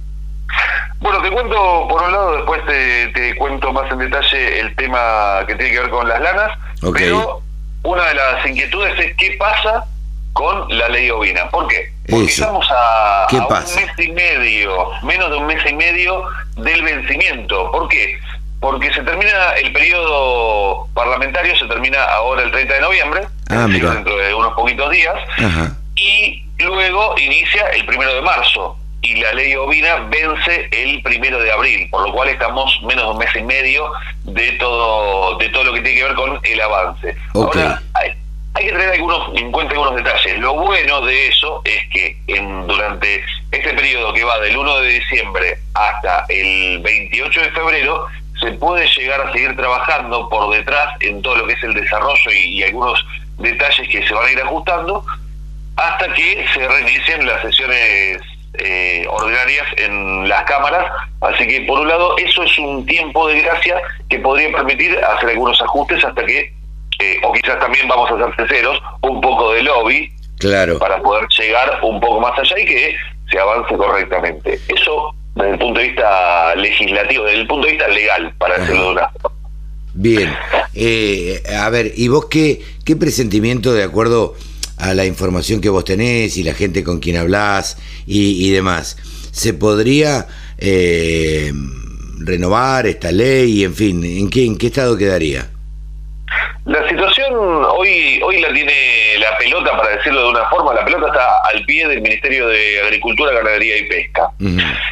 Bueno, te cuento por un lado, después te, cuento más en detalle el tema que tiene que ver con las lanas, pero una de las inquietudes es qué pasa con la ley ovina. ¿Por qué? Porque estamos a, un mes y medio, menos de un mes y medio del vencimiento. ¿Por qué? porque se termina el periodo parlamentario, se termina ahora el 30 de noviembre, ah, dentro de unos poquitos días, y luego inicia el primero de marzo, y la ley ovina vence el primero de abril, por lo cual estamos menos de un mes y medio de todo de todo lo que tiene que ver con el avance. Ahora, hay, que tener algunos, en cuenta algunos detalles. Lo bueno de eso es que en, durante este periodo que va del 1 de diciembre hasta el 28 de febrero, se puede llegar a seguir trabajando por detrás en todo lo que es el desarrollo y, algunos detalles que se van a ir ajustando hasta que se reinicien las sesiones eh, ordinarias en las cámaras. Así que, por un lado, eso es un tiempo de gracia que podría permitir hacer algunos ajustes hasta que, eh, o quizás también vamos a ser sinceros, un poco de lobby claro. para poder llegar un poco más allá y que se avance correctamente. Eso desde el punto de vista legislativo, desde el punto de vista legal, para decirlo de una Bien, eh, a ver, ¿y vos qué, qué presentimiento de acuerdo a la información que vos tenés y la gente con quien hablás y, demás? ¿Se podría eh, renovar esta ley? En fin, ¿en qué, ¿en qué estado quedaría? La situación hoy hoy la tiene la pelota, para decirlo de una forma, la pelota está al pie del Ministerio de Agricultura, Ganadería y Pesca.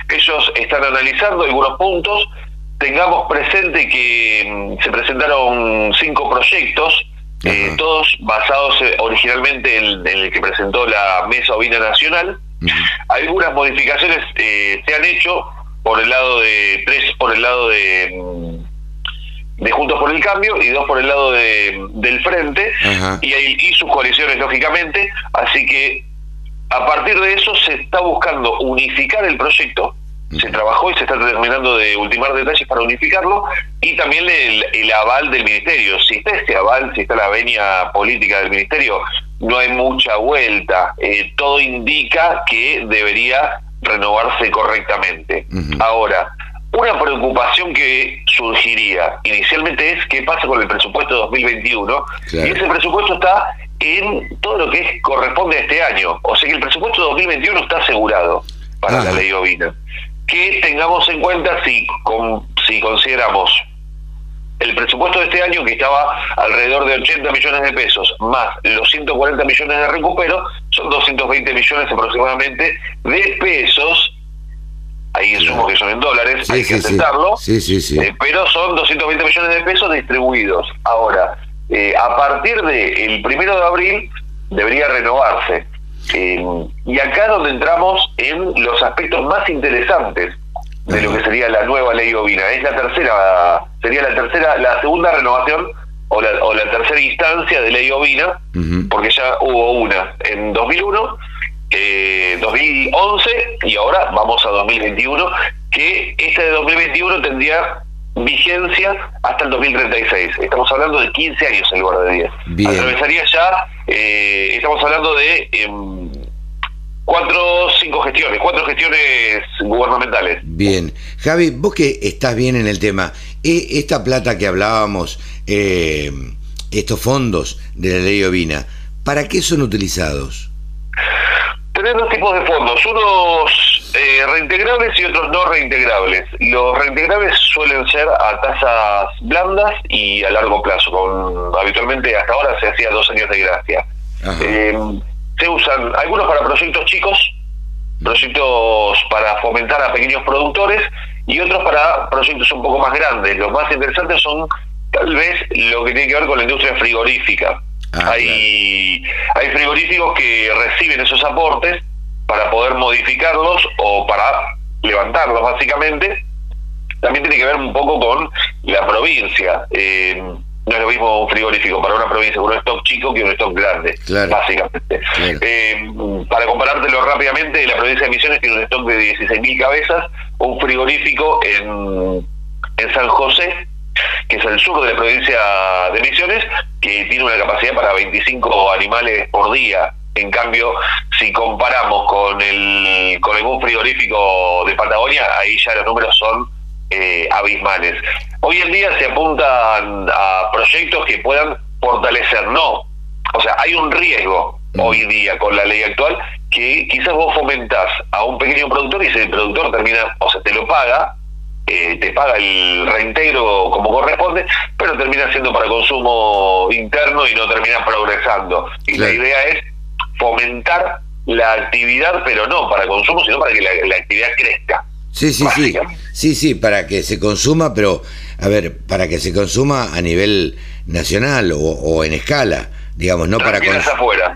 Ellos están analizando algunos puntos. Tengamos presente que mm, se presentaron cinco proyectos, eh, todos basados eh, originalmente en, el que presentó la Mesa Ovina Nacional. Algunas modificaciones eh, se han hecho por el lado de tres, por el lado de mm, de Juntos por el Cambio y dos por el lado de, del Frente y, y sus coaliciones, lógicamente. Así que a partir de eso se está buscando unificar el proyecto se trabajó y se está terminando de ultimar detalles para unificarlo y también el, aval del ministerio. Si está este aval, si está la venia política del ministerio, no hay mucha vuelta. Eh, todo indica que debería renovarse correctamente. Ahora, una preocupación que surgiría inicialmente es qué pasa con el presupuesto 2021 y ese presupuesto está en todo lo que corresponde a este año. O sea que el presupuesto 2021 está asegurado para la ley ovina que tengamos en cuenta si, si consideramos el presupuesto de este año, que estaba alrededor de 80 millones de pesos, más los 140 millones de recupero, son 220 millones aproximadamente de pesos. Ahí asumo que son en dólares, hay que aceptarlo. Eh, pero son 220 millones de pesos distribuidos. Ahora, eh, a partir del el primero de abril debería renovarse. Eh, y acá donde entramos en los aspectos más interesantes de lo que sería la nueva ley ovina. Es la tercera, sería la tercera, la segunda renovación o la, o la tercera instancia de ley ovina, porque ya hubo una en 2001, eh, 2011 y ahora vamos a 2021, que esta de 2021 tendría vigencia hasta el 2036. Estamos hablando de 15 años en lugar de 10. Atravesaría ya, eh, estamos hablando de em, cuatro, cinco gestiones, cuatro gestiones gubernamentales. Bien. Javi, vos que estás bien en el tema, e, esta plata que hablábamos, eh, estos fondos de la ley ovina, ¿para qué son utilizados? Tenemos dos tipos de fondos, unos eh, reintegrables y otros no reintegrables. Los reintegrables suelen ser a tasas blandas y a largo plazo, con habitualmente hasta ahora se hacía dos años de gracia. Eh, se usan algunos para proyectos chicos, proyectos para fomentar a pequeños productores y otros para proyectos un poco más grandes. Los más interesantes son tal vez lo que tiene que ver con la industria frigorífica. Ah, hay, hay frigoríficos que reciben esos aportes para poder modificarlos o para levantarlos básicamente. También tiene que ver un poco con la provincia. Eh, no es lo mismo un frigorífico para una provincia un stock chico que un stock grande, básicamente. Eh, para comparártelo rápidamente, la provincia de Misiones tiene un stock de 16.000 cabezas, un frigorífico en, en San José, que es el sur de la provincia de Misiones, que tiene una capacidad para 25 animales por día. En cambio, si comparamos con el con algún frigorífico de Patagonia, ahí ya los números son eh, abismales. Hoy en día se apuntan a proyectos que puedan fortalecer, no. O sea, hay un riesgo mm. hoy día con la ley actual que quizás vos fomentás a un pequeño productor y si el productor termina, o sea, te lo paga, eh, te paga el reintegro como corresponde, pero termina siendo para consumo interno y no termina progresando. Y la idea es fomentar la actividad, pero no para consumo, sino para que la actividad crezca. Sí, sí, sí. Sí, sí, para que se consuma, pero, a ver, para que se consuma a nivel nacional o, en escala, digamos, no para,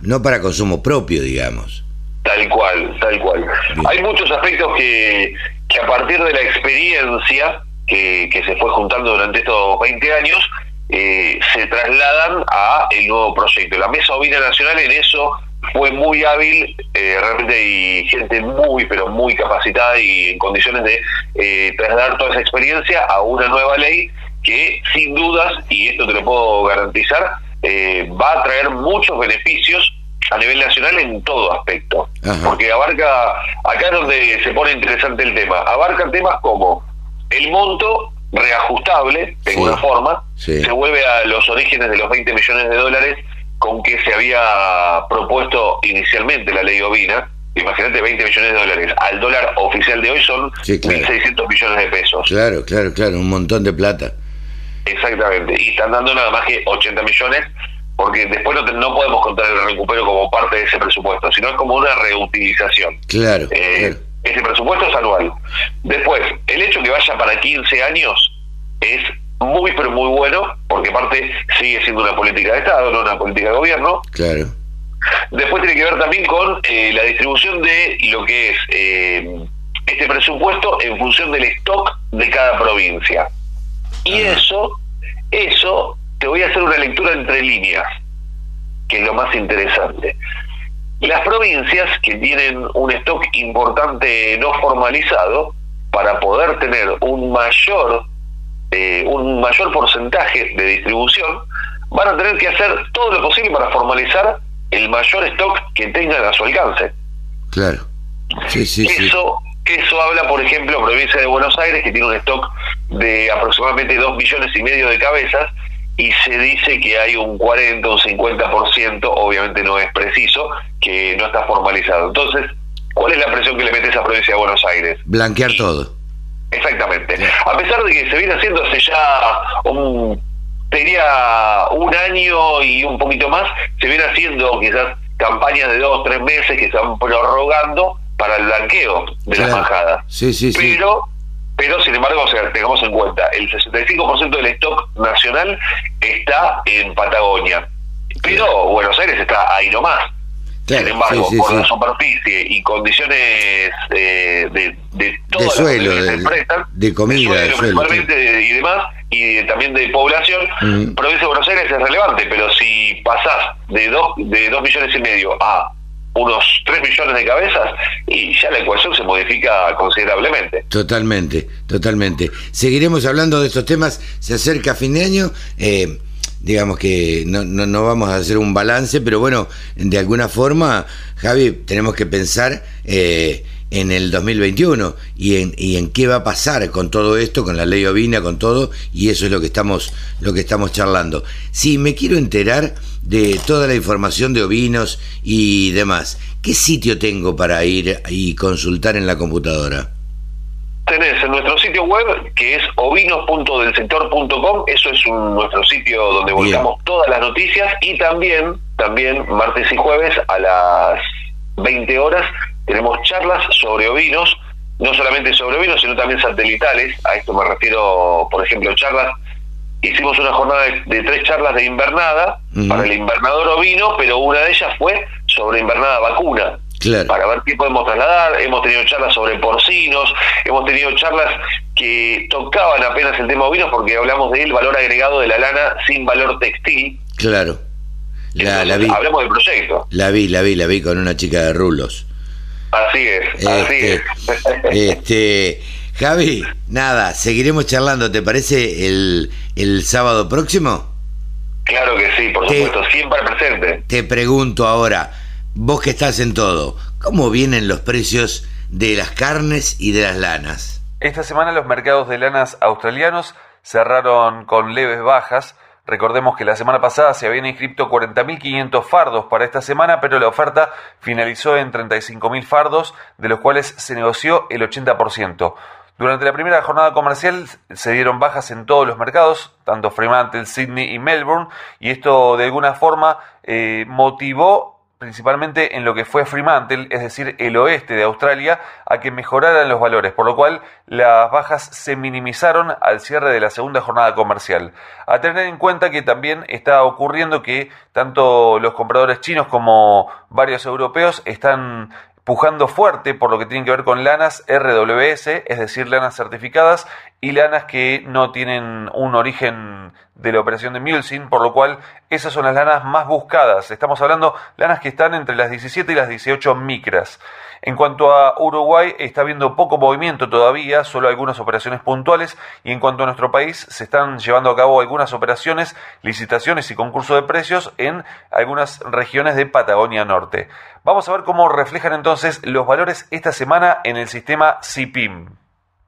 no para consumo propio, digamos. Tal cual, tal cual. Hay muchos aspectos que, que a partir de la experiencia que, que se fue juntando durante estos 20 años, eh, se trasladan a el nuevo proyecto. La Mesa Ovina Nacional en eso fue muy hábil, eh, realmente hay gente muy, pero muy capacitada y en condiciones de eh, trasladar toda esa experiencia a una nueva ley que sin dudas, y esto te lo puedo garantizar, eh, va a traer muchos beneficios a nivel nacional en todo aspecto. Porque abarca, acá es donde se pone interesante el tema, abarca temas como el monto reajustable, de alguna forma, se vuelve a los orígenes de los 20 millones de dólares con que se había propuesto inicialmente la ley ovina, imagínate 20 millones de dólares, al dólar oficial de hoy son 1.600 millones de pesos. Claro, claro, claro, un montón de plata. Exactamente, y están dando nada más que 80 millones, porque después no, podemos contar el recupero como parte de ese presupuesto, sino es como una reutilización. Claro, eh, Ese presupuesto es anual. Después, el hecho que vaya para 15 años es muy, pero muy bueno, porque aparte sigue siendo una política de Estado, no una política de gobierno. Claro. Después tiene que ver también con eh, la distribución de lo que es eh, este presupuesto en función del stock de cada provincia. Y eso eso te voy a hacer una lectura entre líneas, que es lo más interesante. Las provincias que tienen un stock importante no formalizado, para poder tener un mayor, eh, un mayor porcentaje de distribución, van a tener que hacer todo lo posible para formalizar el mayor stock que tengan a su alcance. Claro. Sí, sí, eso, eso habla, por ejemplo, provincia de Buenos Aires, que tiene un stock de aproximadamente 2 millones y medio de cabezas, y se dice que hay un 40 o un 50%, obviamente no es preciso, que no está formalizado. Entonces, ¿cuál es la presión que le mete esa provincia de Buenos Aires? Blanquear todo. Exactamente. A pesar de que se viene haciendo hace ya un, sería un año y un poquito más, se viene haciendo quizás campañas de dos, tres meses que van prorrogando para el blanqueo de la las Sí, sí, sí. Pero pero sin embargo, o sea, tengamos en cuenta, el 65% del stock nacional está en Patagonia, pero Buenos Aires está ahí nomás. sin embargo, por la superficie y condiciones eh, de, de, de suelo, de, comida, de suelo, y demás, y también de población, provincia de Buenos Aires es relevante, pero si pasás de dos, de dos millones y medio a unos 3 millones de cabezas y ya la ecuación se modifica considerablemente. Totalmente, totalmente. Seguiremos hablando de estos temas, se acerca fin de año. Eh, digamos que no, no, no, vamos a hacer un balance, pero bueno, de alguna forma, Javi, tenemos que pensar eh, en el 2021 y en, y en qué va a pasar con todo esto, con la ley ovina, con todo, y eso es lo que estamos, lo que estamos charlando. Sí, me quiero enterar de toda la información de ovinos y demás. ¿Qué sitio tengo para ir y consultar en la computadora? Tenés en nuestro sitio web que es ovinos.delsector.com, eso es nuestro sitio donde volcamos todas las noticias y también, también martes y jueves a las 20 horas tenemos charlas sobre ovinos, no solamente sobre ovinos, sino también satelitales, a esto me refiero, por ejemplo, charlas hicimos una jornada de, tres charlas de invernada para el invernador ovino, pero una de ellas fue sobre invernada vacuna. Para ver qué podemos trasladar, hemos tenido charlas sobre porcinos, hemos tenido charlas que tocaban apenas el tema ovino porque hablamos del valor agregado de la lana sin valor textil. Claro. La, vi. Hablamos del proyecto. La vi, la vi, la vi con una chica de rulos. Así es, así este, es. este, Javi, nada, seguiremos charlando, ¿te parece el, el sábado próximo? Claro que sí, por supuesto, siempre presente. Te pregunto ahora, vos que estás en todo, ¿cómo vienen los precios de las carnes y de las lanas? Esta semana los mercados de lanas australianos cerraron con leves bajas. Recordemos que la semana pasada se habían inscrito 40.500 fardos para esta semana, pero la oferta finalizó en 35.000 fardos, de los cuales se negoció el 80%. Durante la primera jornada comercial se dieron bajas en todos los mercados, tanto Fremantle, Sydney y Melbourne, y esto de alguna forma eh, motivó principalmente en lo que fue Fremantle, es decir, el oeste de Australia, a que mejoraran los valores, por lo cual las bajas se minimizaron al cierre de la segunda jornada comercial. A tener en cuenta que también está ocurriendo que tanto los compradores chinos como varios europeos están pujando fuerte por lo que tiene que ver con lanas RWS, es decir, lanas certificadas y lanas que no tienen un origen de la operación de Mulesing, por lo cual esas son las lanas más buscadas. Estamos hablando lanas que están entre las 17 y las 18 micras. En cuanto a Uruguay, está habiendo poco movimiento todavía, solo algunas operaciones puntuales, y en cuanto a nuestro país, se están llevando a cabo algunas operaciones, licitaciones y concursos de precios en algunas regiones de Patagonia Norte. Vamos a ver cómo reflejan entonces los valores esta semana en el sistema CIPIM.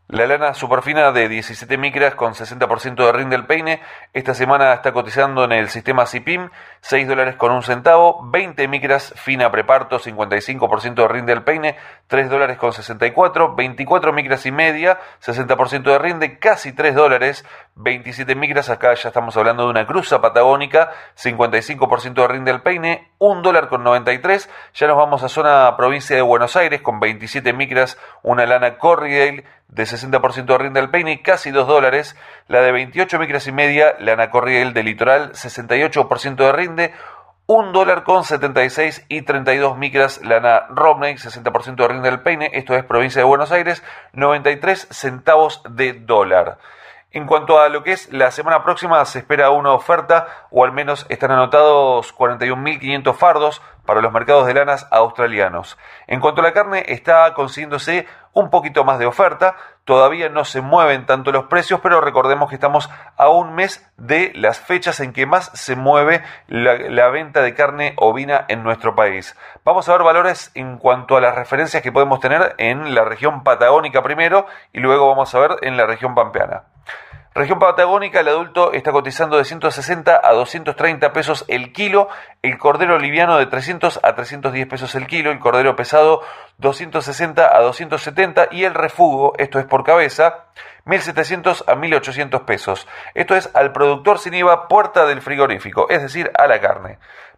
La lana superfina de 17 micras con 60% de rinde del peine. Esta semana está cotizando en el sistema CIPIM 6 dólares con un centavo, 20 micras fina preparto 55% de rinde del peine 3 dólares con 64, 24 micras y media 60% de rinde, casi 3 dólares, 27 micras, acá ya estamos hablando de una cruza patagónica 55% de rinde del peine, 1 dólar con 93, ya nos vamos a zona provincia de Buenos Aires con 27 micras, una lana Corriedale de 60% de rinde del peine, casi 2 dólares. La de 28 micras y media, la Ana Corriel del Litoral, 68% de rinde. 1 dólar con 76 y 32 micras lana Romney, 60% de rinde del peine, esto es provincia de Buenos Aires, 93 centavos de dólar. En cuanto a lo que es la semana próxima, se espera una oferta, o al menos están anotados 41.500 fardos para los mercados de lanas australianos. En cuanto a la carne, está consiguiéndose un poquito más de oferta, todavía no se mueven tanto los precios, pero recordemos que estamos a un mes de las fechas en que más se mueve la, venta de carne ovina en nuestro país. Vamos a ver valores en cuanto a las referencias que podemos tener en la región patagónica primero y luego vamos a ver en la región pampeana. Región Patagónica, el adulto está cotizando de 160 a 230 pesos el kilo, el cordero liviano de 300 a 310 pesos el kilo, el cordero pesado 260 a 270 y el refugo, esto es por cabeza, 1.700 a 1.800 pesos. Esto es al productor sin IVA puerta del frigorífico, es decir, a la carne.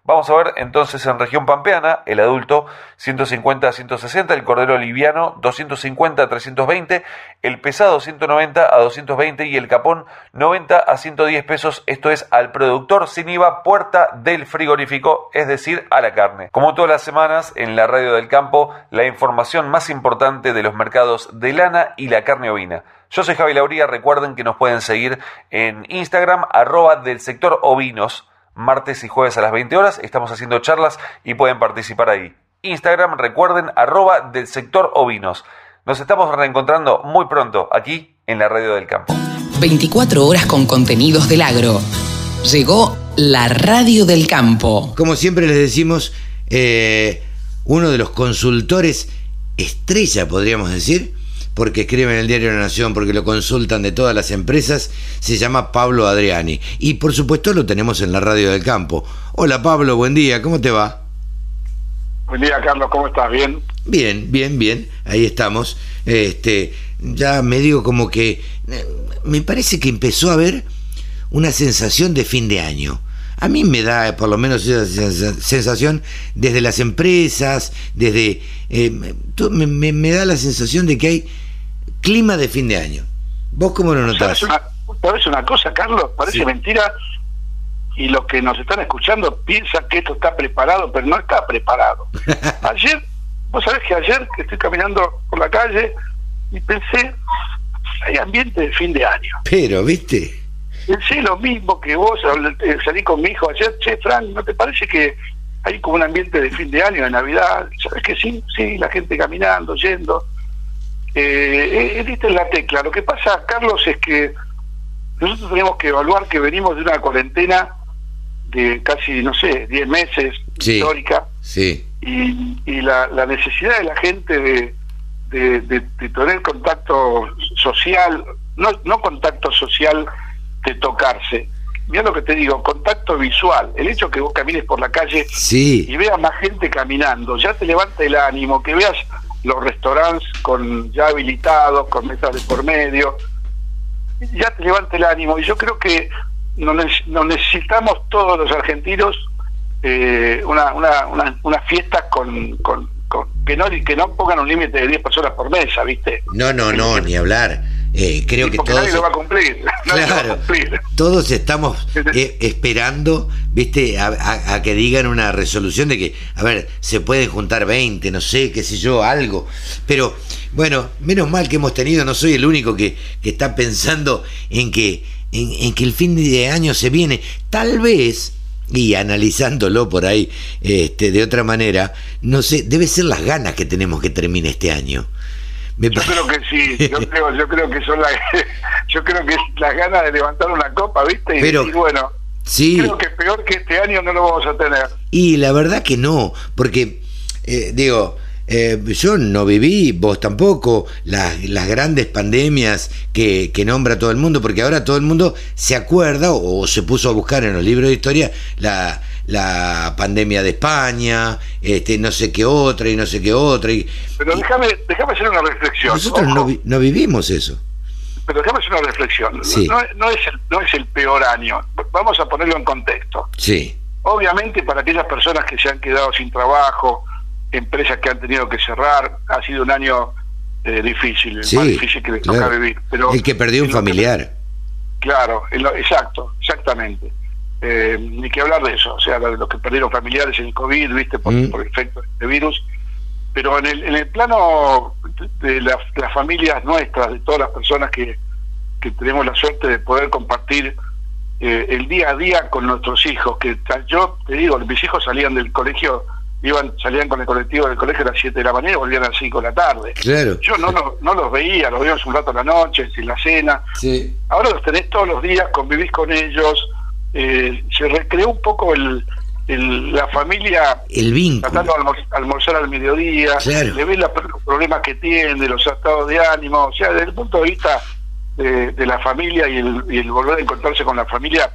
Vamos a ver entonces en región pampeana, el adulto 150 a 160, el cordero liviano 250 a 320, el pesado 190 a 220 y el capón 90 a 110 pesos. Esto es al productor sin IVA puerta del frigorífico, es decir, a la carne. Como todas las semanas en la radio del campo, la información más importante de los mercados de lana y la carne ovina. Yo soy Javi Lauría, recuerden que nos pueden seguir en Instagram, arroba del sector ovinos martes y jueves a las 20 horas. Estamos haciendo charlas y pueden participar ahí. Instagram, recuerden, arroba del sector ovinos. Nos estamos reencontrando muy pronto aquí en la Radio del Campo. 24 horas con contenidos del agro. Llegó la Radio del Campo. Como siempre les decimos, eh, uno de los consultores estrella, podríamos decir, porque escribe en el diario La Nación, porque lo consultan de todas las empresas, se llama Pablo Adriani. Y por supuesto lo tenemos en la radio del campo. Hola Pablo, buen día, ¿cómo te va? Buen día Carlos, ¿cómo estás? ¿Bien? Bien, bien, bien, ahí estamos. Este, ya medio como que eh, me parece que empezó a haber una sensación de fin de año. A mí me da por lo menos esa sensación desde las empresas, desde... Eh, me, me, da la sensación de que hay clima de fin de año. ¿Vos cómo lo notás? Parece una, cosa, Carlos? Parece mentira y los que nos están escuchando piensan que esto está preparado, pero no está preparado. ayer, vos sabés que ayer que estoy caminando por la calle y pensé, hay ambiente de fin de año. Pero, ¿viste? Pensé lo mismo que vos, eh, salí con mi hijo ayer, che, Frank, ¿no te parece que hay como un ambiente de fin de año, de Navidad? ¿Sabes que sí? Sí, la gente caminando, yendo eh, en la tecla. Lo que pasa, Carlos, es que nosotros tenemos que evaluar que venimos de una cuarentena de casi, no sé, 10 meses histórica. Sí. Y, y la, la, necesidad de la gente de, de, tener contacto social, no, no contacto social de tocarse. Mira lo que te digo, contacto visual. El hecho que vos camines por la calle y veas más gente caminando, ya te levanta el ánimo, que veas los restaurantes con ya habilitados, con mesas de por medio, ya te levanta el ánimo. Y yo creo que nos, necesitamos todos los argentinos eh, una, una, una, una, fiesta con, con, que, no, que no pongan un límite de 10 personas por mesa, ¿viste? No, no, no, ni hablar. Eh, creo que todos. lo va a cumplir. Todos estamos eh, esperando, viste, a, que digan una resolución de que, a ver, se pueden juntar 20, no sé, qué sé yo, algo. Pero bueno, menos mal que hemos tenido, no soy el único que, que está pensando en que, en, que el fin de año se viene. Tal vez y analizándolo por ahí este, de otra manera, no sé, debe ser las ganas que tenemos que termine este año yo creo que sí, yo creo, yo creo que son las, yo creo que es las ganas de levantar una copa, ¿viste? Y, Pero, bueno, sí. creo que peor que este año no lo vamos a tener. Y la verdad que no, porque eh, digo, eh, yo no viví, vos tampoco, las, las grandes pandemias que, que, nombra todo el mundo, porque ahora todo el mundo se acuerda o, o se puso a buscar en los libros de historia la, la pandemia de España, este, no sé qué otra y no sé qué otra. Y, Pero déjame, déjame hacer una reflexión. Nosotros no, no, vivimos eso. Pero déjame hacer una reflexión. No, no, es el, no es el peor año. Vamos a ponerlo en contexto. Sí. Obviamente para aquellas personas que se han quedado sin trabajo, empresas que han tenido que cerrar, ha sido un año eh, difícil, el más difícil que les toca vivir. Pero el que perdió un familiar. claro, exacto, exactamente eh, ni que hablar de eso, o sea, los que perdieron familiares en el COVID, viste, por, mm. por efecto de este virus, pero en el, en el plano de las, familias nuestras, de todas las personas que, que tenemos la suerte de poder compartir eh, el día a día con nuestros hijos, que yo te digo, mis hijos salían del colegio, iban salían con el colectivo del colegio a las 7 de la mañana y volvían a las 5 de la tarde. Claro. Yo no, no, no los veía, los veíamos un rato a la noche, sin la cena. Sí. Ahora los tenés todos los días, convivís con ellos, eh, se recreó un poco el, la familia el vínculo. tratando de almorzar, al mediodía, le ves los problemas que tiene, los estados de ánimo, o sea, desde el punto de vista de, la familia y el, volver a encontrarse con la familia,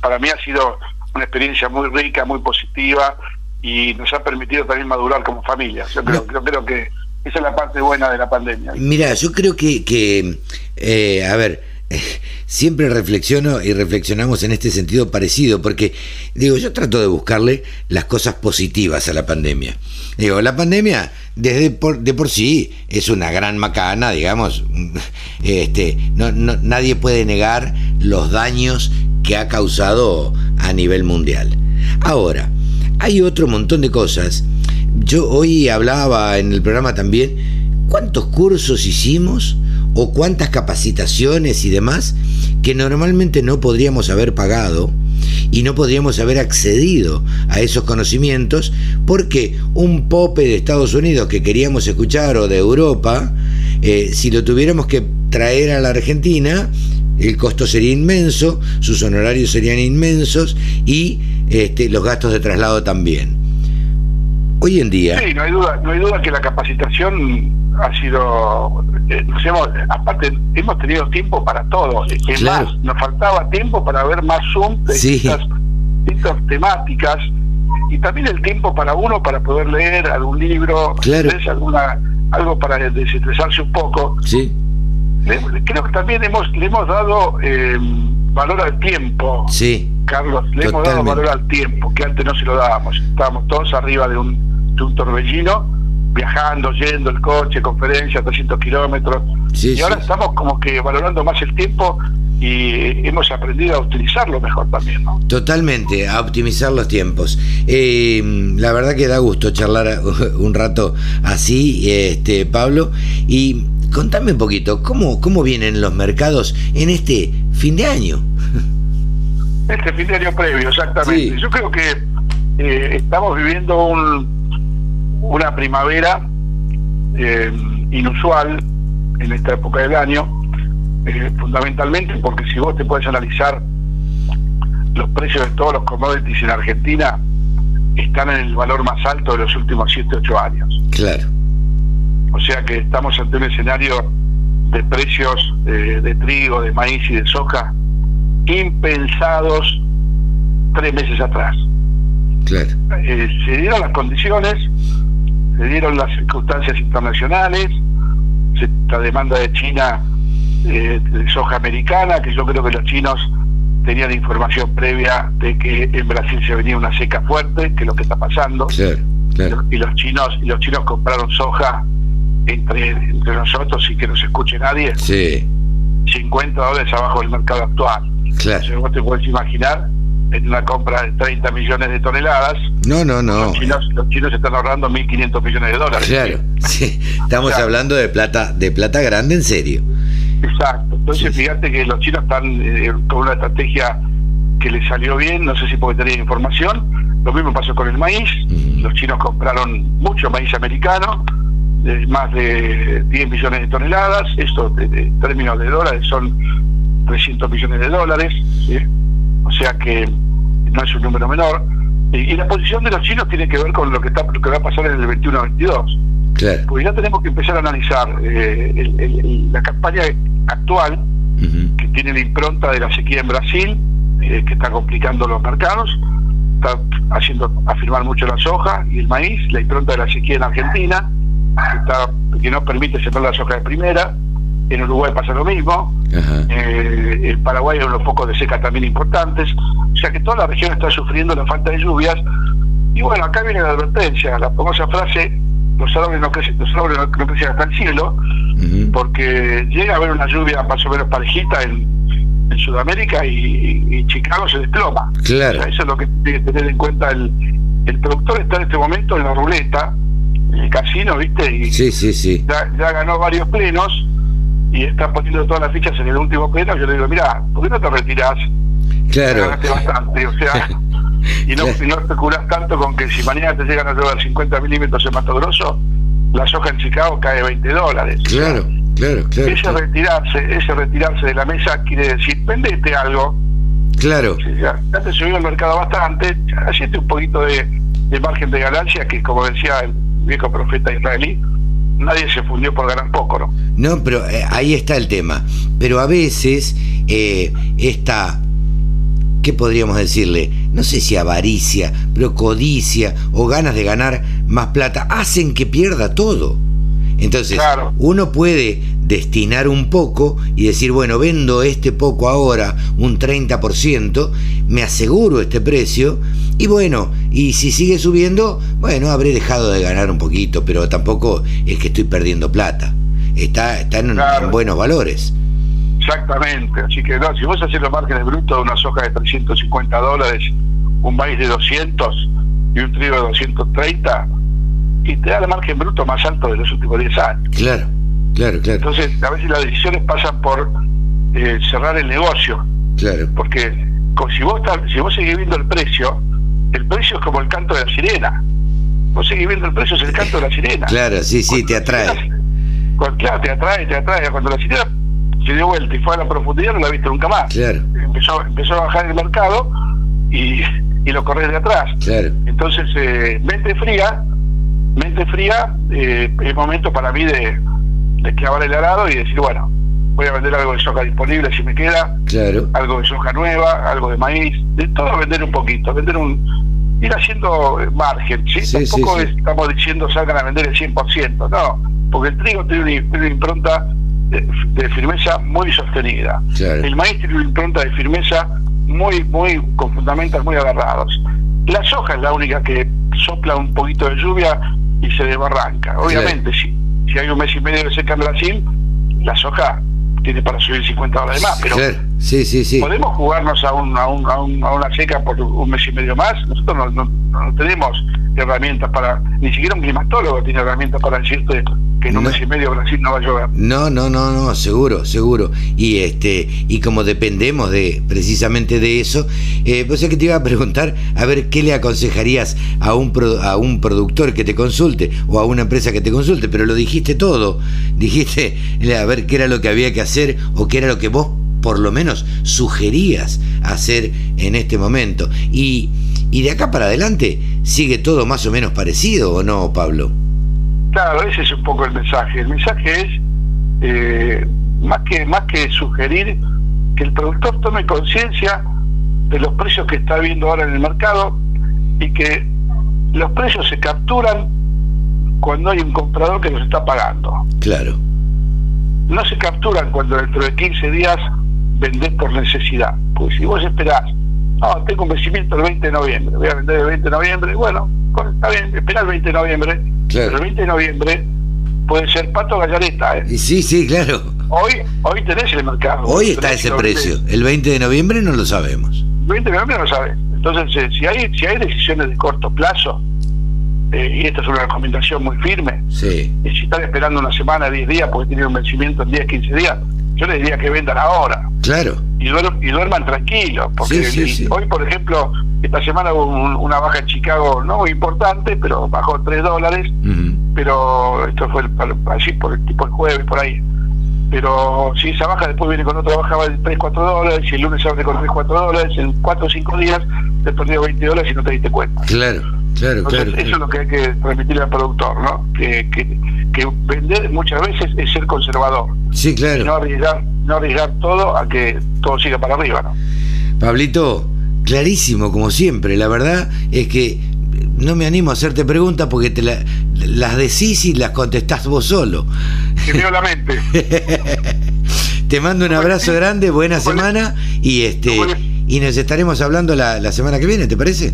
para mí ha sido una experiencia muy rica, muy positiva y nos ha permitido también madurar como familia. Yo creo, creo que esa es la parte buena de la pandemia. Mira, yo creo que, que eh, a ver, siempre reflexiono y reflexionamos en este sentido parecido, porque digo, yo trato de buscarle las cosas positivas a la pandemia. Digo, la pandemia desde por, de por sí es una gran macana, digamos, este, no, nadie puede negar los daños que ha causado a nivel mundial. Ahora, hay otro montón de cosas. Yo hoy hablaba en el programa también, ¿cuántos cursos hicimos? O cuántas capacitaciones y demás que normalmente no podríamos haber pagado y no podríamos haber accedido a esos conocimientos porque un pope de Estados Unidos que queríamos escuchar o de Europa, eh, si lo tuviéramos que traer a la Argentina, el costo sería inmenso, sus honorarios serían inmensos y este, los gastos de traslado también. Hoy en día... Sí, no hay duda, no hay duda que la capacitación ha sido, eh, aparte hemos tenido tiempo para todo, es más, nos faltaba tiempo para ver más Zoom de distintas, temáticas y también el tiempo para uno para poder leer algún libro, alguna algo para desestresarse un poco. Sí. creo que también hemos le hemos dado eh, valor al tiempo. Sí. Carlos, le hemos dado valor al tiempo, que antes no se lo dábamos. Estábamos todos arriba de un, de un torbellino viajando, yendo el coche, conferencias, 300 kilómetros. y ahora estamos como que valorando más el tiempo y hemos aprendido a utilizarlo mejor también. ¿no? Totalmente, a optimizar los tiempos. Eh, la verdad que da gusto charlar un rato así, este Pablo. Y contame un poquito, ¿cómo, cómo vienen los mercados en este fin de año? Este fin de año previo, exactamente. Yo creo que eh, estamos viviendo un una primavera eh, inusual en esta época del año, eh, fundamentalmente porque si vos te puedes analizar los precios de todos los commodities en Argentina, están en el valor más alto de los últimos 7, 8 años. Claro. O sea que estamos ante un escenario de precios eh, de trigo, de maíz y de soja impensados tres meses atrás. Claro. se dieron las condiciones se dieron las circunstancias internacionales, la demanda de China eh, de soja americana, que yo creo que los chinos tenían información previa de que en Brasil se venía una seca fuerte, que es lo que está pasando. Y los chinos y los chinos compraron soja entre, entre nosotros y que no se escuche nadie. Sí. 50 dólares abajo del mercado actual. Claro. vos te puedes imaginar en una compra de 30 millones de toneladas. No, no, no. Los chinos, los chinos están ahorrando 1.500 millones de dólares. Claro, sí. Estamos hablando de plata, de plata grande en serio. Exacto. Entonces, fíjate que los chinos están eh, con una estrategia que les salió bien, no sé si porque tenían información. Lo mismo pasó con el maíz. Los chinos compraron mucho maíz americano, de más de 10 millones de toneladas. Esto, en términos de dólares, son 300 millones de dólares. ¿sí? o sea que no es un número menor. Y, la posición de los chinos tiene que ver con lo que, está, lo que va a pasar en el 21-22. Claro. Porque ya tenemos que empezar a analizar eh, la campaña actual, que tiene la impronta de la sequía en Brasil, eh, que está complicando los mercados, está haciendo afirmar mucho la soja y el maíz, la impronta de la sequía en Argentina, que, está, que no permite sembrar la soja de primera, en Uruguay pasa lo mismo, eh, en Paraguay hay unos focos de seca también importantes, sea que toda la región está sufriendo la falta de lluvias. Y bueno, acá viene la advertencia, la famosa frase, los árboles no crecen, los árboles no, crecen hasta el cielo, porque llega a haber una lluvia más o menos parejita en, Sudamérica y, Chicago se desploma. Claro. eso es lo que tiene que tener en cuenta el, el productor está en este momento en la ruleta, en el casino, ¿viste? Y sí, sí, sí. Ya, ya ganó varios plenos y está poniendo todas las fichas en el último pleno, yo le digo, mira, ¿por qué no te retirás? Claro. bastante, o sea, y no, y no especulas tanto con que si mañana te llegan a llevar 50 milímetros en Mato Grosso, la soja en Chicago cae 20 dólares. Claro, claro, claro. Ese retirarse, ese retirarse de la mesa quiere decir, vendete algo. Claro. ya, te subió el mercado bastante, hacete un poquito de, de margen de ganancia, que como decía el viejo profeta israelí, nadie se fundió por ganar poco, ¿no? No, pero eh, ahí está el tema. Pero a veces eh, esta, ¿qué podríamos decirle? No sé si avaricia, pero codicia o ganas de ganar más plata hacen que pierda todo. Entonces, uno puede destinar un poco y decir, bueno, vendo este poco ahora, un 30%, me aseguro este precio, y bueno, y si sigue subiendo, bueno, habré dejado de ganar un poquito, pero tampoco es que estoy perdiendo plata. Está, está en, buenos valores. Exactamente, así que no, si vos haces los márgenes brutos de una soja de 350 dólares, un maíz de 200 y un trigo de 230, y te da el margen bruto más alto de los últimos 10 años. Claro, claro, claro. Entonces, a veces las decisiones pasan por eh, cerrar el negocio. Claro. Porque si vos, si vos seguís viendo el precio, el precio es como el canto de la sirena. Vos seguís viendo el precio, es el canto de la sirena. Claro, sí, sí, te atrae. claro, te atrae, te atrae. Cuando la sirena se dio vuelta y fue a la profundidad, no la viste nunca más. Claro. Empezó, empezó a bajar el mercado y, y lo corres de atrás. Claro. Entonces, eh, mente fría, mente fría, eh, es momento para mí de, de clavar el arado y decir, bueno, voy a vender algo de soja disponible si me queda, claro. algo de soja nueva, algo de maíz, de todo vender un poquito, vender un ir haciendo eh, margen, ¿sí? Tampoco estamos diciendo salgan a vender el 100%, no, porque el trigo tiene una, impronta de, firmeza muy sostenida. El maíz tiene una impronta de firmeza muy, muy, con fundamentos muy agarrados. La soja es la única que sopla un poquito de lluvia y se desbarranca. Obviamente, si, si hay un mes y medio de seca en Brasil, la soja tiene para subir 50 dólares más, pero sí, sí, sí. podemos jugarnos a, un, a, un, a, una seca por un mes y medio más. Nosotros no, no, tenemos herramientas para, ni siquiera un climatólogo tiene herramientas para decirte que en un mes y medio Brasil no va a llover. No, no, no, no, seguro, seguro. Y este y como dependemos de precisamente de eso, eh, pues es que te iba a preguntar a ver qué le aconsejarías a un a un productor que te consulte o a una empresa que te consulte, pero lo dijiste todo. Dijiste a ver qué era lo que había que hacer o qué era lo que vos por lo menos sugerías hacer en este momento. Y, y de acá para adelante sigue todo más o menos parecido, ¿o no, Pablo? Claro, ese es un poco el mensaje. El mensaje es, eh, más, que, más que sugerir, que el productor tome conciencia de los precios que está viendo ahora en el mercado y que los precios se capturan cuando hay un comprador que los está pagando. Claro. No se capturan cuando dentro de 15 días vendés por necesidad. Porque si vos esperás, no, tengo un vencimiento el 20 de noviembre, voy a vender el 20 de noviembre, bueno, está bien, espera el 20 de noviembre, el 20 de noviembre puede ser pato gallareta. ¿eh? Sí, sí, claro. Hoy, hoy tenés el mercado. Hoy está ese precio. El 20 de noviembre no lo sabemos. El 20 de noviembre no lo sabes. Entonces, eh, si hay si hay decisiones de corto plazo, eh, y esta es una recomendación muy firme, sí. y si están esperando una semana, 10 días, porque tienen un vencimiento en 10, 15 días, yo les diría que vendan ahora. Claro. Y, duerman tranquilos, porque hoy, por ejemplo, esta semana hubo una baja en Chicago, no muy importante, pero bajó 3 dólares, pero esto fue así por el tipo el jueves, por ahí. Pero si esa baja después viene con otra baja de 3, 4 dólares, y el lunes abre con 3, 4 dólares, en 4 o 5 días te perdió 20 dólares y no te diste cuenta. Claro. Claro, claro, Eso es lo que hay que transmitirle al productor, ¿no? Que, que, vender muchas veces es ser conservador. Sí, claro. no arriesgar, no arriesgar todo a que todo siga para arriba, ¿no? Pablito, clarísimo como siempre. La verdad es que no me animo a hacerte preguntas porque te las decís y las contestás vos solo. Que me la mente. te mando un abrazo grande, buena semana y este y nos estaremos hablando la, la semana que viene, ¿te parece?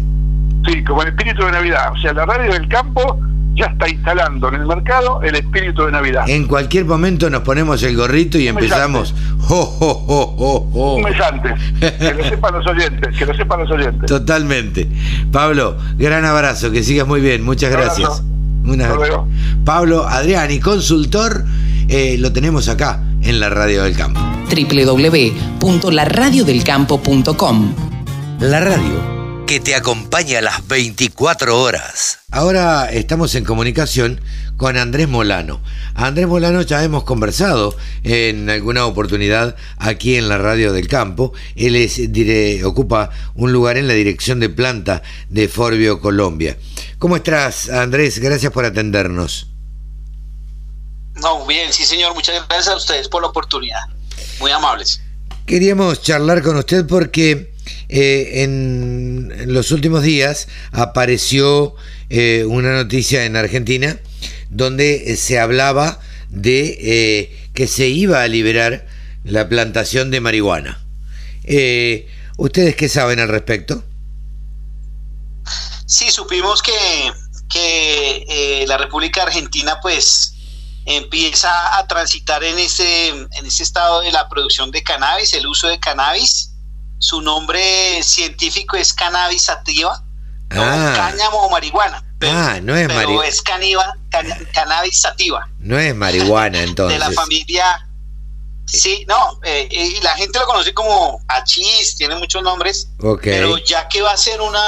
Sí, como el espíritu de Navidad. O sea, la radio del campo ya está instalando en el mercado el espíritu de Navidad. En cualquier momento nos ponemos el gorrito y empezamos. Un mes antes. Que lo sepan los oyentes, que lo sepan los oyentes. Totalmente. Pablo, gran abrazo, que sigas muy bien. Muchas gracias. Una... Pablo Adriani, consultor, eh, lo tenemos acá en la radio del campo. www.laradiodelcampo.com La radio que te acompaña a las 24 horas. Ahora estamos en comunicación con Andrés Molano. Andrés Molano ya hemos conversado en alguna oportunidad aquí en la radio del campo. Él es, ocupa un lugar en la dirección de planta de Forbio, Colombia. ¿Cómo estás, Andrés? Gracias por atendernos. No, bien, sí, señor. Muchas gracias a ustedes por la oportunidad. Muy amables. Queríamos charlar con usted porque eh, en, los últimos días apareció eh, una noticia en Argentina donde eh, se hablaba de que se iba a liberar la plantación de marihuana. ¿Ustedes qué saben al respecto? Sí, supimos que, que la República Argentina pues empieza a transitar en ese, en ese estado de la producción de cannabis, el uso de cannabis, su nombre científico es cannabis sativa, ah. cáñamo o marihuana. ah, no es marihuana. es cannabis sativa. No es marihuana entonces. De la familia. Sí, no, eh, y la gente lo conoce como achis, tiene muchos nombres. Pero ya que va a ser una,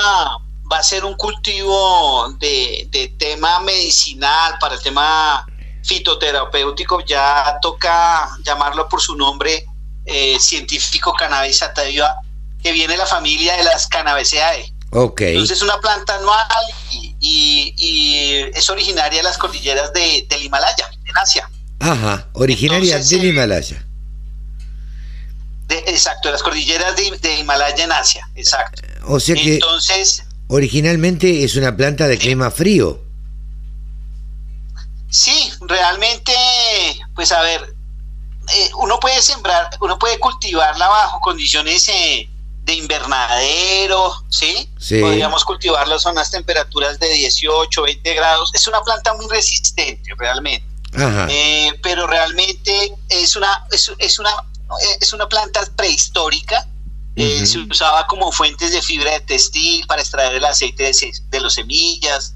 va a ser un cultivo de, de tema medicinal para el tema fitoterapéutico, ya toca llamarlo por su nombre eh, científico cannabis sativa que viene de la familia de las Cannabaceae. Okay. Entonces es una planta anual y, es originaria de las cordilleras de, del Himalaya, en Asia. Ajá, originaria del eh, Himalaya. exacto, de las cordilleras de, Himalaya en Asia, exacto. O sea que Entonces, originalmente es una planta de clima frío. Sí, realmente, pues a ver, eh, uno puede sembrar, uno puede cultivarla bajo condiciones eh, de invernadero, ¿sí? Podríamos cultivarla a unas temperaturas de 18, 20 grados. Es una planta muy resistente, realmente. Eh, pero realmente es una, es, una, es una planta prehistórica. se usaba como fuentes de fibra de textil para extraer el aceite de, de los semillas,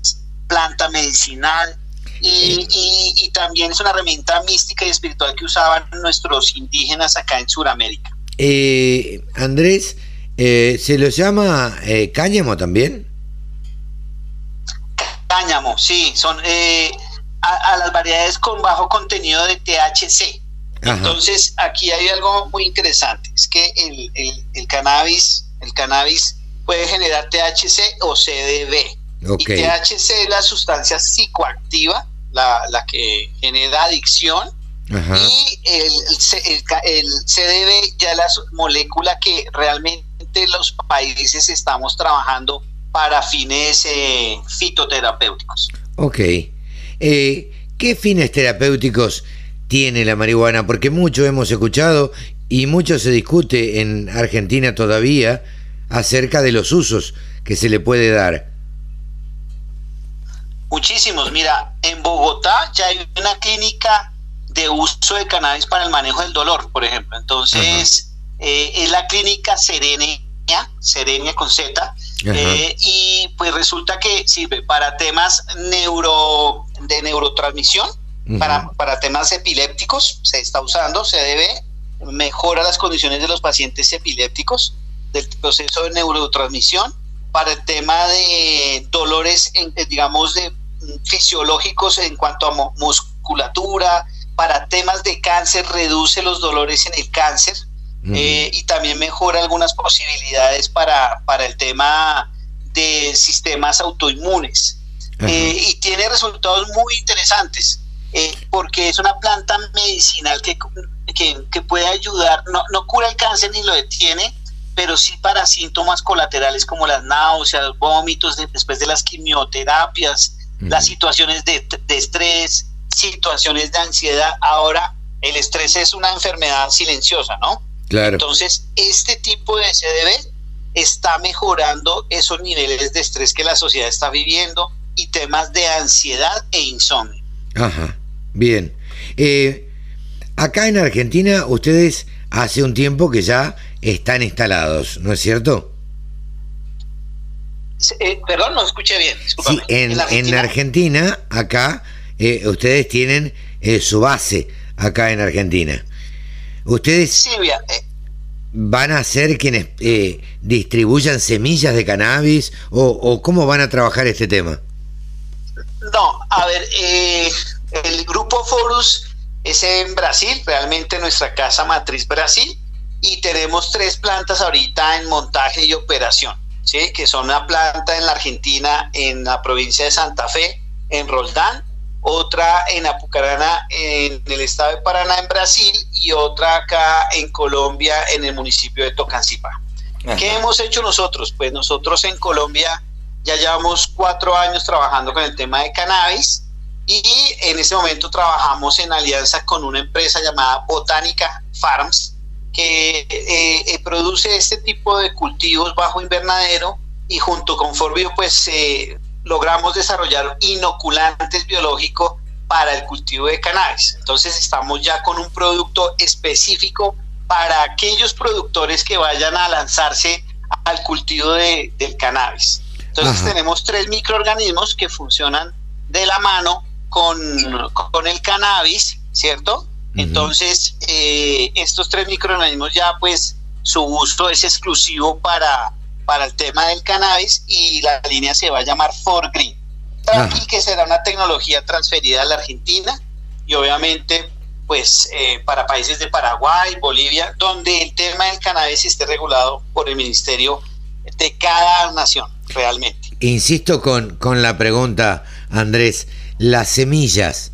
planta medicinal y, también es una herramienta mística y espiritual que usaban nuestros indígenas acá en Sudamérica. Eh, Andrés, eh, ¿se lo llama eh, cáñamo también? Cáñamo, sí, son a, las variedades con bajo contenido de THC. Entonces, aquí hay algo muy interesante, es que el, cannabis, el cannabis puede generar THC o CDB. Y THC es la sustancia psicoactiva la, que genera adicción. Y el, el, CDB ya la molécula que realmente los países estamos trabajando para fines eh, fitoterapéuticos. Ok. Eh, ¿Qué fines terapéuticos tiene la marihuana? Porque mucho hemos escuchado y mucho se discute en Argentina todavía acerca de los usos que se le puede dar. Muchísimos. Mira, en Bogotá ya hay una clínica de uso de cannabis para el manejo del dolor, por ejemplo. Entonces, eh, es la clínica Serenia, Serenia con Z, eh, y pues resulta que sirve para temas neuro de neurotransmisión, para, para temas epilépticos, se está usando, se debe, mejora las condiciones de los pacientes epilépticos, del proceso de neurotransmisión, para el tema de dolores, en, digamos, de fisiológicos en cuanto a musculatura, para temas de cáncer, reduce los dolores en el cáncer eh, y también mejora algunas posibilidades para, para el tema de sistemas autoinmunes. Eh, y tiene resultados muy interesantes eh, porque es una planta medicinal que, que, puede ayudar, no, no cura el cáncer ni lo detiene, pero sí para síntomas colaterales como las náuseas, vómitos después de las quimioterapias, las situaciones de, estrés, situaciones de ansiedad. Ahora, el estrés es una enfermedad silenciosa, ¿no? Claro. Entonces, este tipo de CDB está mejorando esos niveles de estrés que la sociedad está viviendo y temas de ansiedad e insomnio. Ajá, bien. Eh, acá en Argentina, ustedes hace un tiempo que ya están instalados, ¿no es cierto? Eh, perdón, no escuché bien. Sí, en, Argentina? acá, eh, ustedes tienen eh, su base acá en Argentina. ¿Ustedes eh. van a ser quienes eh, distribuyan semillas de cannabis o, cómo van a trabajar este tema? No, a ver, eh, el grupo Forus es en Brasil, realmente nuestra casa matriz Brasil, y tenemos tres plantas ahorita en montaje y operación, ¿sí? que son una planta en la Argentina, en la provincia de Santa Fe, en Roldán, otra en Apucarana, en el estado de Paraná, en Brasil, y otra acá en Colombia, en el municipio de Tocancipá. ¿Qué hemos hecho nosotros? Pues nosotros en Colombia ya llevamos cuatro años trabajando con el tema de cannabis y en ese momento trabajamos en alianza con una empresa llamada Botánica Farms que eh, eh, produce este tipo de cultivos bajo invernadero y junto con Forbio pues eh, logramos desarrollar inoculantes biológicos para el cultivo de cannabis. Entonces estamos ya con un producto específico para aquellos productores que vayan a lanzarse al cultivo de, del cannabis. Entonces tenemos tres microorganismos que funcionan de la mano con, con el cannabis, ¿cierto? Entonces, eh, estos tres microorganismos ya pues su uso es exclusivo para, para el tema del cannabis y la línea se va a llamar Forgreen, y que será una tecnología transferida a la Argentina y obviamente pues eh, para países de Paraguay, Bolivia, donde el tema del cannabis esté regulado por el ministerio de cada nación realmente. Insisto con, con la pregunta, Andrés, las semillas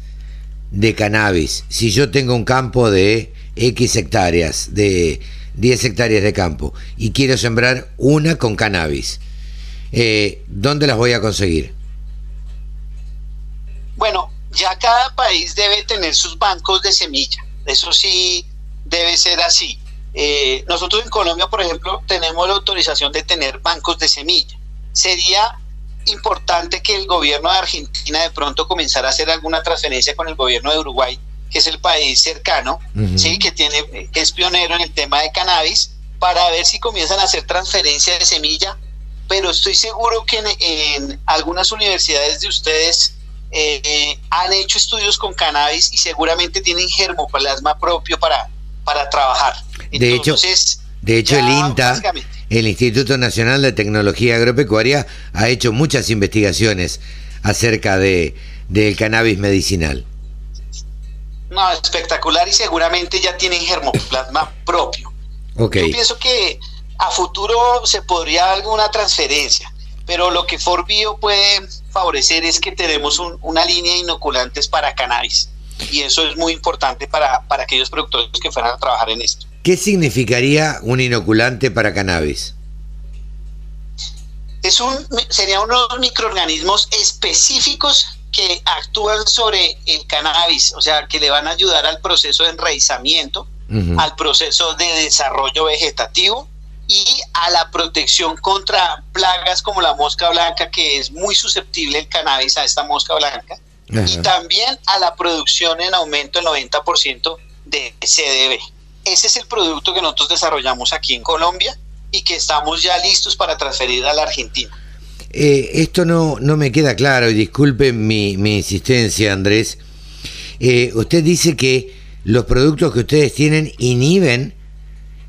de cannabis, si yo tengo un campo de X hectáreas, de 10 hectáreas de campo, y quiero sembrar una con cannabis, eh, ¿dónde las voy a conseguir? Bueno, ya cada país debe tener sus bancos de semilla, eso sí debe ser así. Eh, nosotros en Colombia, por ejemplo, tenemos la autorización de tener bancos de semilla sería importante que el gobierno de Argentina de pronto comenzara a hacer alguna transferencia con el gobierno de Uruguay, que es el país cercano, sí, que tiene, que es pionero en el tema de cannabis, para ver si comienzan a hacer transferencia de semilla. Pero estoy seguro que en, algunas universidades de ustedes eh, han hecho estudios con cannabis y seguramente tienen germoplasma propio para, para trabajar. de hecho, de hecho el INTA el Instituto Nacional de Tecnología Agropecuaria ha hecho muchas investigaciones acerca de del cannabis medicinal. No, espectacular y seguramente ya tienen germoplasma propio. Okay. Yo pienso que a futuro se podría alguna transferencia, pero lo que Forbio puede favorecer es que tenemos una línea de inoculantes para cannabis y eso es muy importante para, para aquellos productores que fueran a trabajar en esto. ¿Qué significaría un inoculante para cannabis? Es un, sería unos microorganismos específicos que actúan sobre el cannabis, o sea, que le van a ayudar al proceso de enraizamiento, al proceso de desarrollo vegetativo y a la protección contra plagas como la mosca blanca, que es muy susceptible el cannabis a esta mosca blanca, y también a la producción en aumento del 90% de CDB. Ese es el producto que nosotros desarrollamos aquí en Colombia y que estamos ya listos para transferir a la Argentina. Eh, esto no, no me queda claro y disculpen mi, insistencia, Andrés. Eh, usted dice que los productos que ustedes tienen inhiben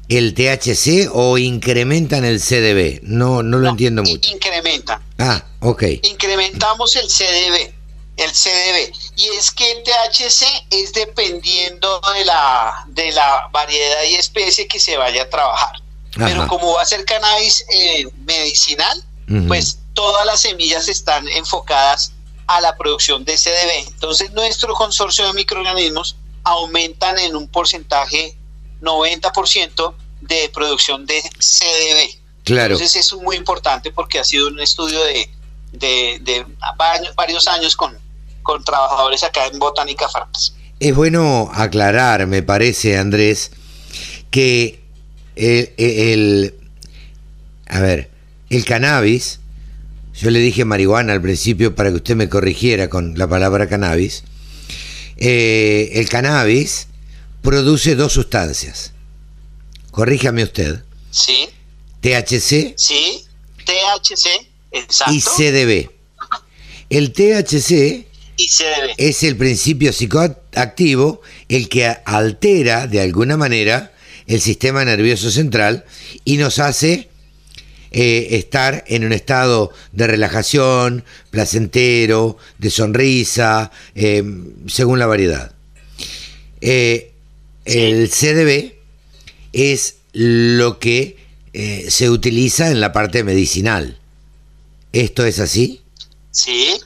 el THC o incrementan el CDB. No, no lo entiendo mucho. Incrementan. Ah, ok. Incrementamos el CDB el CDB. Y es que el THC es dependiendo de la, de la variedad y especie que se vaya a trabajar. Pero como va a ser cannabis eh, medicinal, pues todas las semillas están enfocadas a la producción de CDB. Entonces nuestro consorcio de microorganismos aumentan en un porcentaje 90% de producción de CDB. Claro. Entonces eso es muy importante porque ha sido un estudio de, de, de varios años con, con trabajadores acá en Botánica Farms. Es bueno aclarar, me parece, Andrés, que el, a ver, el cannabis, yo le dije marihuana al principio para que usted me corrigiera con la palabra cannabis, eh, el cannabis produce dos sustancias. Corríjame usted. Sí. THC. Sí, THC, exacto. Y CDB. El THC es el principio psicoactivo el que altera de alguna manera el sistema nervioso central y nos hace eh, estar en un estado de relajación, placentero, de sonrisa, eh, según la variedad. Eh, el CDB es lo que se utiliza en la parte medicinal. ¿Esto es así? Sí.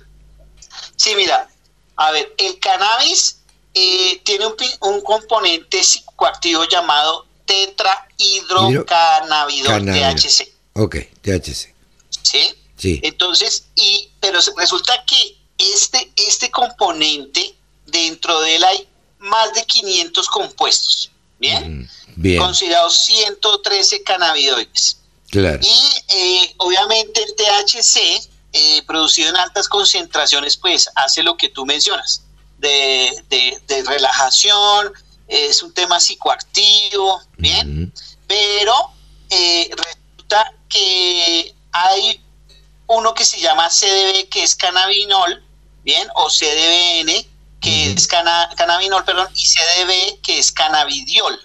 Sí, mira, a ver, el cannabis tiene un, un componente psicoactivo llamado tetrahidrocannabidol, THC. Ok, THC. ¿Sí? Sí. Entonces, y, pero resulta que este, este componente, dentro de él hay más de 500 compuestos, ¿bien? bien. Considerados 113 cannabinoides. Claro. Y eh, obviamente el THC, eh, producido en altas concentraciones, pues hace lo que tú mencionas, de, de, relajación, es un tema psicoactivo, ¿bien? Pero eh, resulta que hay uno que se llama CDB, que es cannabinol, ¿bien? O CDBN, que es cannabinol, perdón, y CDB, que es cannabidiol.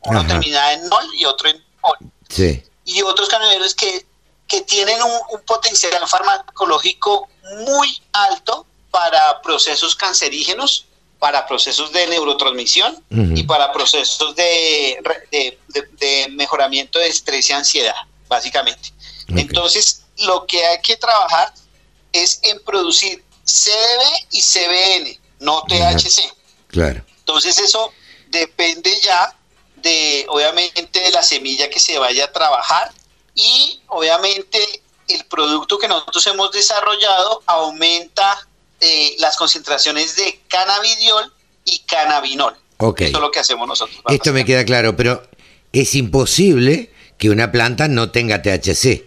Uno termina en nol y otro en ol. Sí. Y otros cannabinoides que, que tienen un, potencial farmacológico muy alto para procesos cancerígenos, para procesos de neurotransmisión y para procesos de, de, mejoramiento de estrés y ansiedad básicamente. Entonces, lo que hay que trabajar es en producir CDB y CBN, no THC. Claro. Entonces, eso depende ya de, obviamente, de la semilla que se vaya a trabajar y, obviamente, el producto que nosotros hemos desarrollado aumenta eh, las concentraciones de cannabidiol y cannabinol. Okay. Eso es lo que hacemos nosotros. Esto me queda claro, pero es imposible que una planta no tenga THC.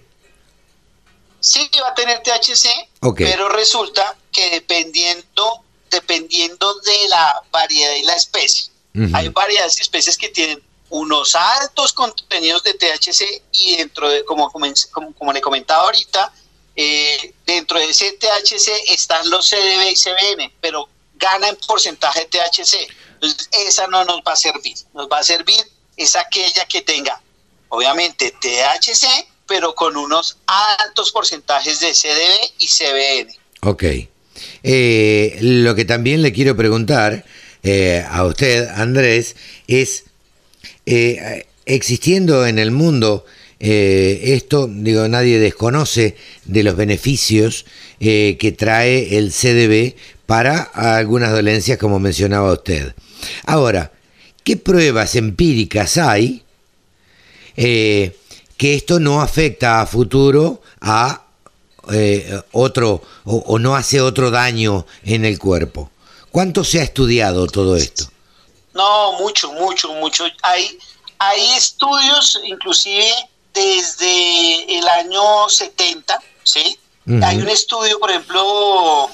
Sí, va a tener THC, pero resulta que dependiendo, dependiendo de la variedad y la especie, hay varias especies que tienen unos altos contenidos de THC y dentro de, como, como, le comentaba ahorita, eh, dentro de ese THC están los CDB y CBN, pero gana en porcentaje de THC. Entonces, esa no nos va a servir. Nos va a servir es aquella que tenga obviamente THC, pero con unos altos porcentajes de CDB y CBN. Ok. Eh, lo que también le quiero preguntar eh, a usted, Andrés, es, eh, existiendo en el mundo esto, digo, nadie desconoce de los beneficios que trae el CDB para algunas dolencias, como mencionaba usted. Ahora, ¿qué pruebas empíricas hay eh, que esto no afecta a futuro a eh, otro o, no hace otro daño en el cuerpo. ¿Cuánto se ha estudiado todo esto? No, mucho, mucho, mucho. Hay, hay estudios, inclusive desde el año 70, ¿sí? Hay un estudio, por ejemplo,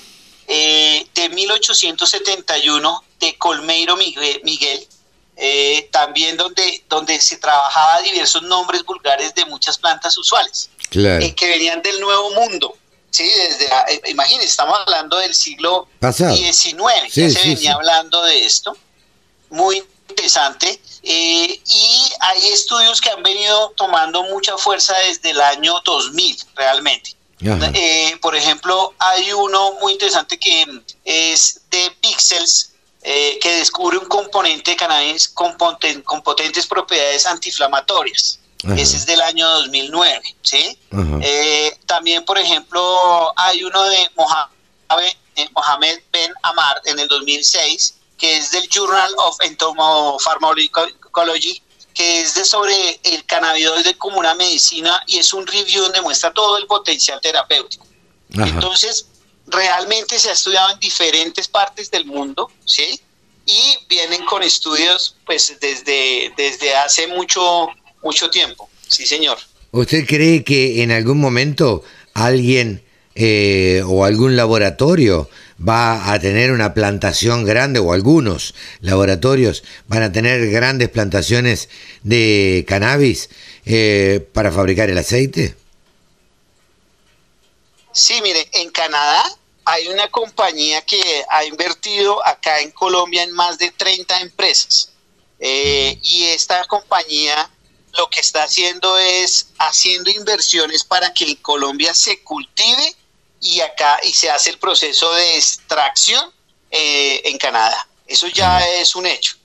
eh, de 1871 de Colmeiro Miguel eh, también donde, donde se trabajaba diversos nombres vulgares de muchas plantas usuales, eh, que venían del Nuevo Mundo. Sí, desde, eh, imagínense, estamos hablando del siglo XIX, ya se venía hablando de esto, muy interesante, y hay estudios que han venido tomando mucha fuerza desde el año 2000, realmente. por ejemplo, hay uno muy interesante que es de Pixels, eh, que descubre un componente de cannabis con, potentes propiedades antiinflamatorias. Ese es del año 2009, ¿sí? Eh, también, por ejemplo, hay uno de eh, Mohamed, Ben Amar en el 2006, que es del Journal of Entomopharmacology, que es de sobre el cannabinoide como una medicina y es un review donde muestra todo el potencial terapéutico. Entonces, realmente se ha estudiado en diferentes partes del mundo, ¿sí? Y vienen con estudios pues desde, desde hace mucho, mucho tiempo, sí señor. ¿Usted cree que en algún momento alguien eh, o algún laboratorio va a tener una plantación grande o algunos laboratorios van a tener grandes plantaciones de cannabis eh, para fabricar el aceite? Sí, mire, en Canadá hay una compañía que ha invertido acá en Colombia en más de 30 empresas. Eh, y esta compañía lo que está haciendo es haciendo inversiones para que en Colombia se cultive y acá y se hace el proceso de extracción eh, en Canadá. Eso ya es un hecho.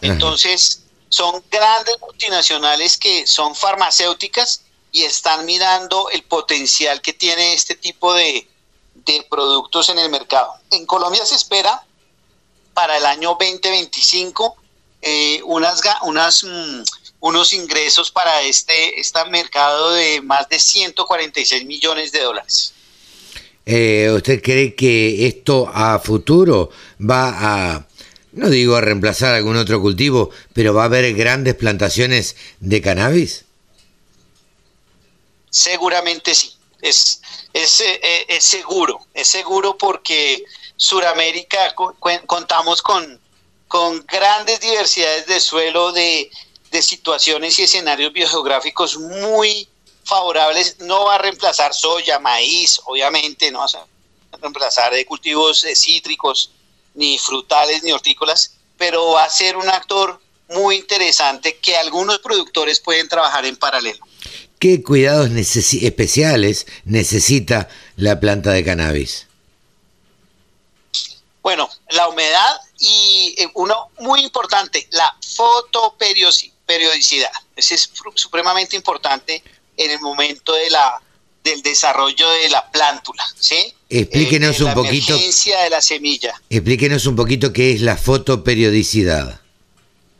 Entonces, son grandes multinacionales que son farmacéuticas y están mirando el potencial que tiene este tipo de, de productos en el mercado. En Colombia se espera para el año 2025 eh, unas, unas, mm, unos ingresos para este, este mercado de más de 146 millones de dólares. Eh, ¿Usted cree que esto a futuro va a, no digo a reemplazar algún otro cultivo, pero va a haber grandes plantaciones de cannabis? Seguramente sí. Es, es, eh, es, seguro, es seguro porque Suramérica contamos con, con grandes diversidades de suelo, de, de situaciones y escenarios biogeográficos muy favorables. No va a reemplazar soya, maíz, obviamente, no va a reemplazar de cultivos cítricos, ni frutales, ni hortícolas, pero va a ser un actor muy interesante que algunos productores pueden trabajar en paralelo. ¿Qué cuidados especiales necesita la planta de cannabis? Bueno, la humedad y eh, uno muy importante, la fotoperiodicidad. Ese es supremamente importante en el momento de la del desarrollo de la plántula, ¿sí? Explíquenos eh, un poquito. de la semilla. Explíquenos un poquito qué es la fotoperiodicidad.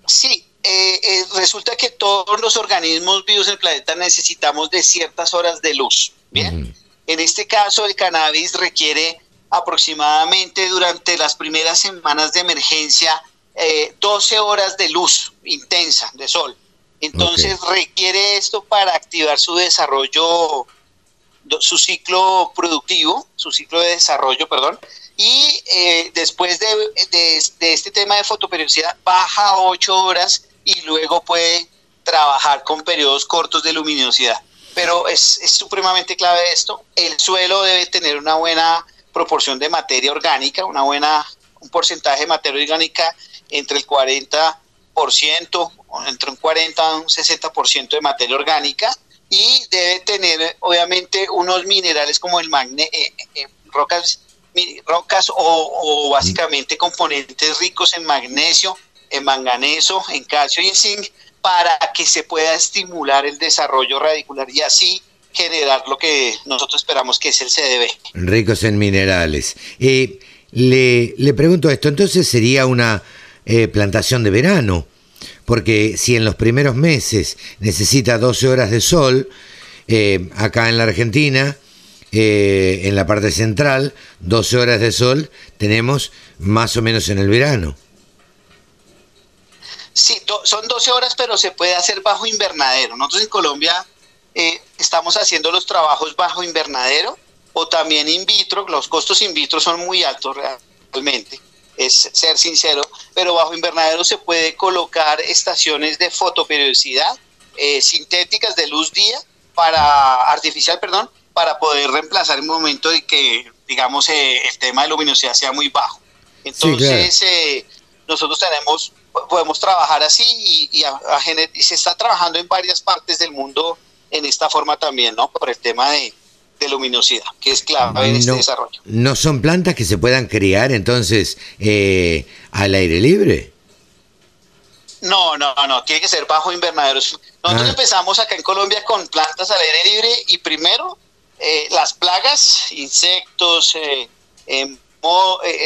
Sí, eh, eh, resulta que todos los organismos vivos en el planeta necesitamos de ciertas horas de luz. Bien, en este caso el cannabis requiere aproximadamente durante las primeras semanas de emergencia 12 eh, horas de luz intensa de sol. Entonces requiere esto para activar su desarrollo, su ciclo productivo, su ciclo de desarrollo, perdón, y después de, de, este tema de fotoperiodicidad baja a 8 horas y luego puede trabajar con periodos cortos de luminosidad. Pero es, supremamente clave esto. El suelo debe tener una buena proporción de materia orgánica, una buena, un porcentaje de materia orgánica entre el 40%, entre un 40 y un 60% de materia orgánica y debe tener obviamente unos minerales como el magne, eh, eh, rocas, rocas o, o, básicamente componentes ricos en magnesio, en manganeso, en calcio y en zinc para que se pueda estimular el desarrollo radicular y así generar lo que nosotros esperamos que es el CDB. Ricos en minerales. Eh, le, le, pregunto esto, entonces sería una eh, plantación de verano, porque si en los primeros meses necesita 12 horas de sol, eh, acá en la Argentina, en la parte central, 12 horas de sol tenemos más o menos en el verano. Sí, son 12 horas, pero se puede hacer bajo invernadero. Nosotros en Colombia eh, estamos haciendo los trabajos bajo invernadero o también in vitro. Los costos in vitro son muy altos realmente, es ser sincero, pero bajo invernadero se puede colocar estaciones de fotoperiodicidad eh, sintéticas de luz día para artificial, perdón, para poder reemplazar el momento de que, digamos, eh, el tema de luminosidad sea muy bajo. Entonces, nosotros tenemos podemos trabajar así y, se está trabajando en varias partes del mundo en esta forma también, ¿no? Por el tema de, luminosidad, que es clave en este desarrollo. ¿No son plantas que se puedan criar entonces eh, al aire libre? No, no, no, tiene que ser bajo invernaderos. Nosotros ah. empezamos acá en Colombia con plantas al aire libre y primero eh, las plagas, insectos, eh,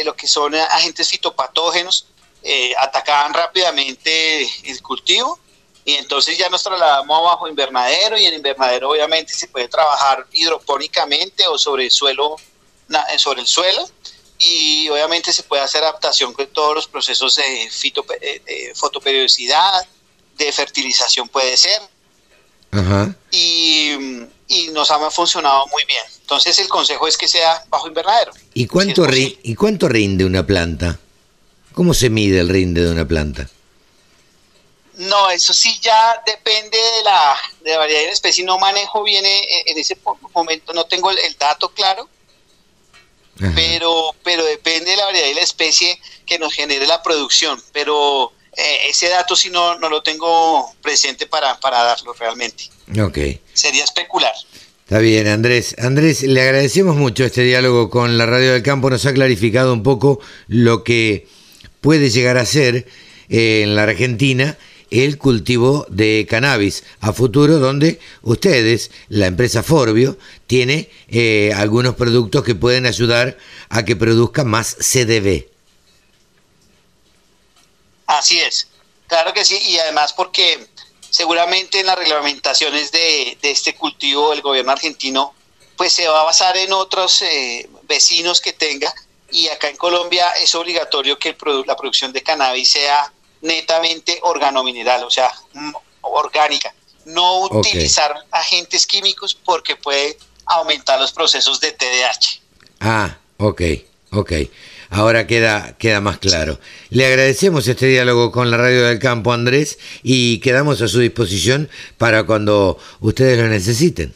lo que son agentes fitopatógenos, eh, atacaban rápidamente el cultivo y entonces ya nos trasladamos abajo invernadero y en invernadero obviamente se puede trabajar hidropónicamente o sobre el suelo eh, sobre el suelo y obviamente se puede hacer adaptación con todos los procesos de, fito, eh, de fotoperiodicidad, de fertilización puede ser. Y, y, nos ha funcionado muy bien. Entonces el consejo es que sea bajo invernadero. ¿Y cuánto, ¿y cuánto rinde una planta? ¿Cómo se mide el rinde de una planta? No, eso sí ya depende de la, de variedad de la especie. No manejo bien eh, en ese momento, no tengo el, dato claro. pero, pero depende de la variedad y la especie que nos genere la producción. Pero eh, ese dato si no, no lo tengo presente para, para darlo realmente. Ok. Sería especular. Está bien, Andrés. Andrés, le agradecemos mucho este diálogo con la Radio del Campo. Nos ha clarificado un poco lo que puede llegar a ser eh, en la Argentina el cultivo de cannabis a futuro, donde ustedes, la empresa Forbio, tiene eh, algunos productos que pueden ayudar a que produzca más CDB. Así es, claro que sí, y además porque seguramente en las reglamentaciones de, este cultivo el gobierno argentino pues se va a basar en otros eh, vecinos que tenga y acá en Colombia es obligatorio que la producción de cannabis sea netamente organomineral, o sea, orgánica, no utilizar agentes químicos porque puede aumentar los procesos de TDAH. Ah, ok, ok. Ahora queda, queda más claro. Le agradecemos este diálogo con la Radio del Campo, Andrés, y quedamos a su disposición para cuando ustedes lo necesiten.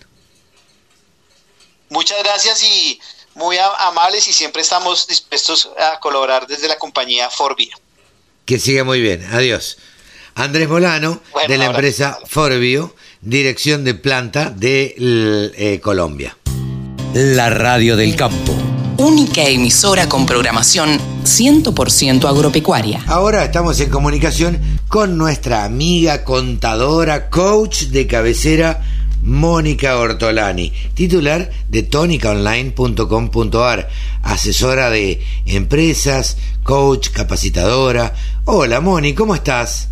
Muchas gracias y muy amables y siempre estamos dispuestos a colaborar desde la compañía Forbio. Que siga muy bien. Adiós. Andrés Molano, de la empresa Forbio, dirección de planta de eh, Colombia. La Radio del Campo única emisora con programación 100% agropecuaria. Ahora estamos en comunicación con nuestra amiga contadora, coach de cabecera, Mónica Ortolani, titular de tonicaonline.com.ar, asesora de empresas, coach, capacitadora. Hola Moni, ¿cómo estás?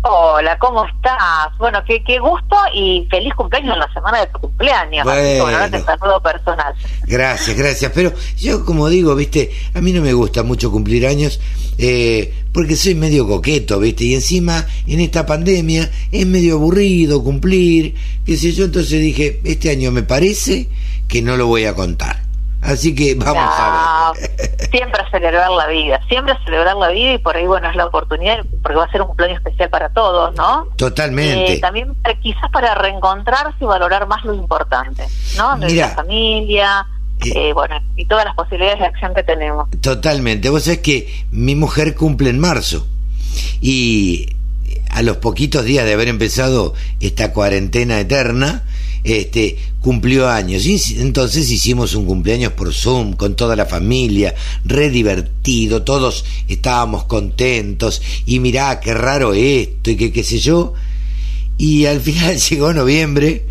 Hola, ¿cómo estás? Bueno, qué, qué gusto y feliz cumpleaños en la semana de tu cumpleaños. Bueno, saludo personal. Gracias, gracias. Pero yo, como digo, viste, a mí no me gusta mucho cumplir años eh, porque soy medio coqueto, viste, y encima en esta pandemia es medio aburrido cumplir, qué sé yo. Entonces dije, este año me parece que no lo voy a contar. Así que vamos a ver. siempre celebrar la vida, siempre celebrar la vida y por ahí, bueno, es la oportunidad, porque va a ser un cumpleaños especial para todos, ¿no? Totalmente. Eh, también quizás para reencontrarse y valorar más lo importante, ¿no? Nuestra familia, eh, bueno, y todas las posibilidades de acción que tenemos. Totalmente. Vos sabés que mi mujer cumple en marzo y a los poquitos días de haber empezado esta cuarentena eterna, este, cumplió años. Y entonces hicimos un cumpleaños por Zoom con toda la familia, re divertido, todos estábamos contentos y mirá qué raro esto y que qué sé yo. Y al final llegó noviembre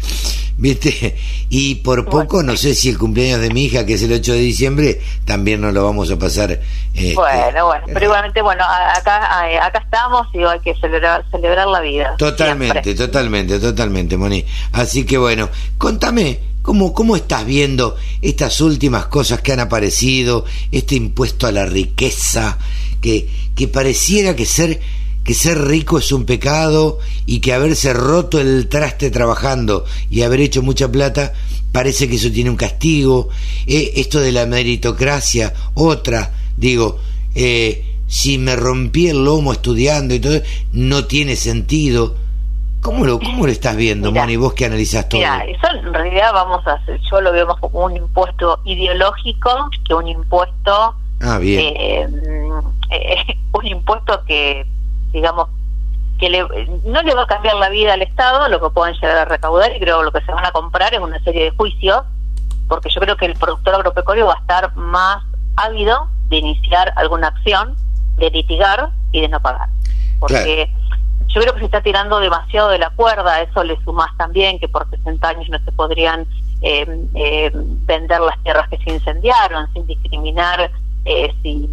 ¿viste? Y por poco, no sé si el cumpleaños de mi hija, que es el 8 de diciembre, también nos lo vamos a pasar. Este, bueno, bueno, pero igualmente, bueno, acá, acá estamos y hay que celebrar, celebrar la vida. Totalmente, totalmente, totalmente, Moni. Así que bueno, contame, ¿Cómo, ¿Cómo estás viendo estas últimas cosas que han aparecido, este impuesto a la riqueza, que, que pareciera que ser que ser rico es un pecado y que haberse roto el traste trabajando y haber hecho mucha plata parece que eso tiene un castigo. Eh, esto de la meritocracia, otra, digo, eh, si me rompí el lomo estudiando y todo, no tiene sentido. ¿Cómo lo, cómo lo estás viendo, Moni, vos que analizás todo? Mira, eso en realidad vamos a hacer, yo lo veo más como un impuesto ideológico que un impuesto... Ah, bien. Eh, un impuesto que digamos, que no le va a cambiar la vida al Estado, lo que pueden llegar a recaudar, y creo que lo que se van a comprar es una serie de juicios, porque yo creo que el productor agropecuario va a estar más ávido de iniciar alguna acción, de litigar y de no pagar. Porque yo creo que se está tirando demasiado de la cuerda, eso le sumas también que por 60 años no se podrían eh, eh, vender las tierras que se incendiaron sin discriminar eh, si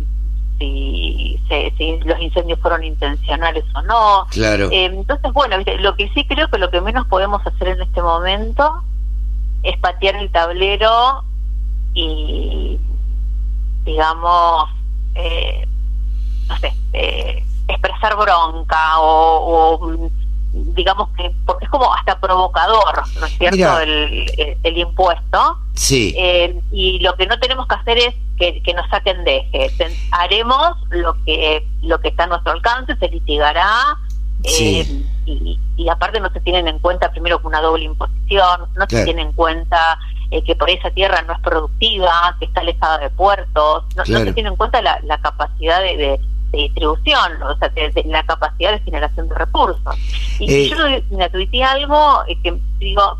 si, si, los incendios fueron intencionales o no. Claro. Eh, entonces, bueno, lo que sí creo que lo que menos podemos hacer en este momento es patear el tablero y, digamos, eh, no sé, eh, expresar bronca o, o digamos que porque es como hasta provocador, ¿no es cierto? El, el, impuesto. Sí. Eh, y lo que no tenemos que hacer es que, que nos saquen de eje. Haremos lo que lo que está a nuestro alcance, se litigará Eh, y, aparte no se tienen en cuenta primero que una doble imposición, no se tiene en cuenta eh, que por esa tierra no es productiva, que está alejada de puertos, no, se tiene en cuenta la, capacidad de, distribución, o sea, de, la capacidad de generación de recursos. Y eh, yo me tuiteé algo que digo,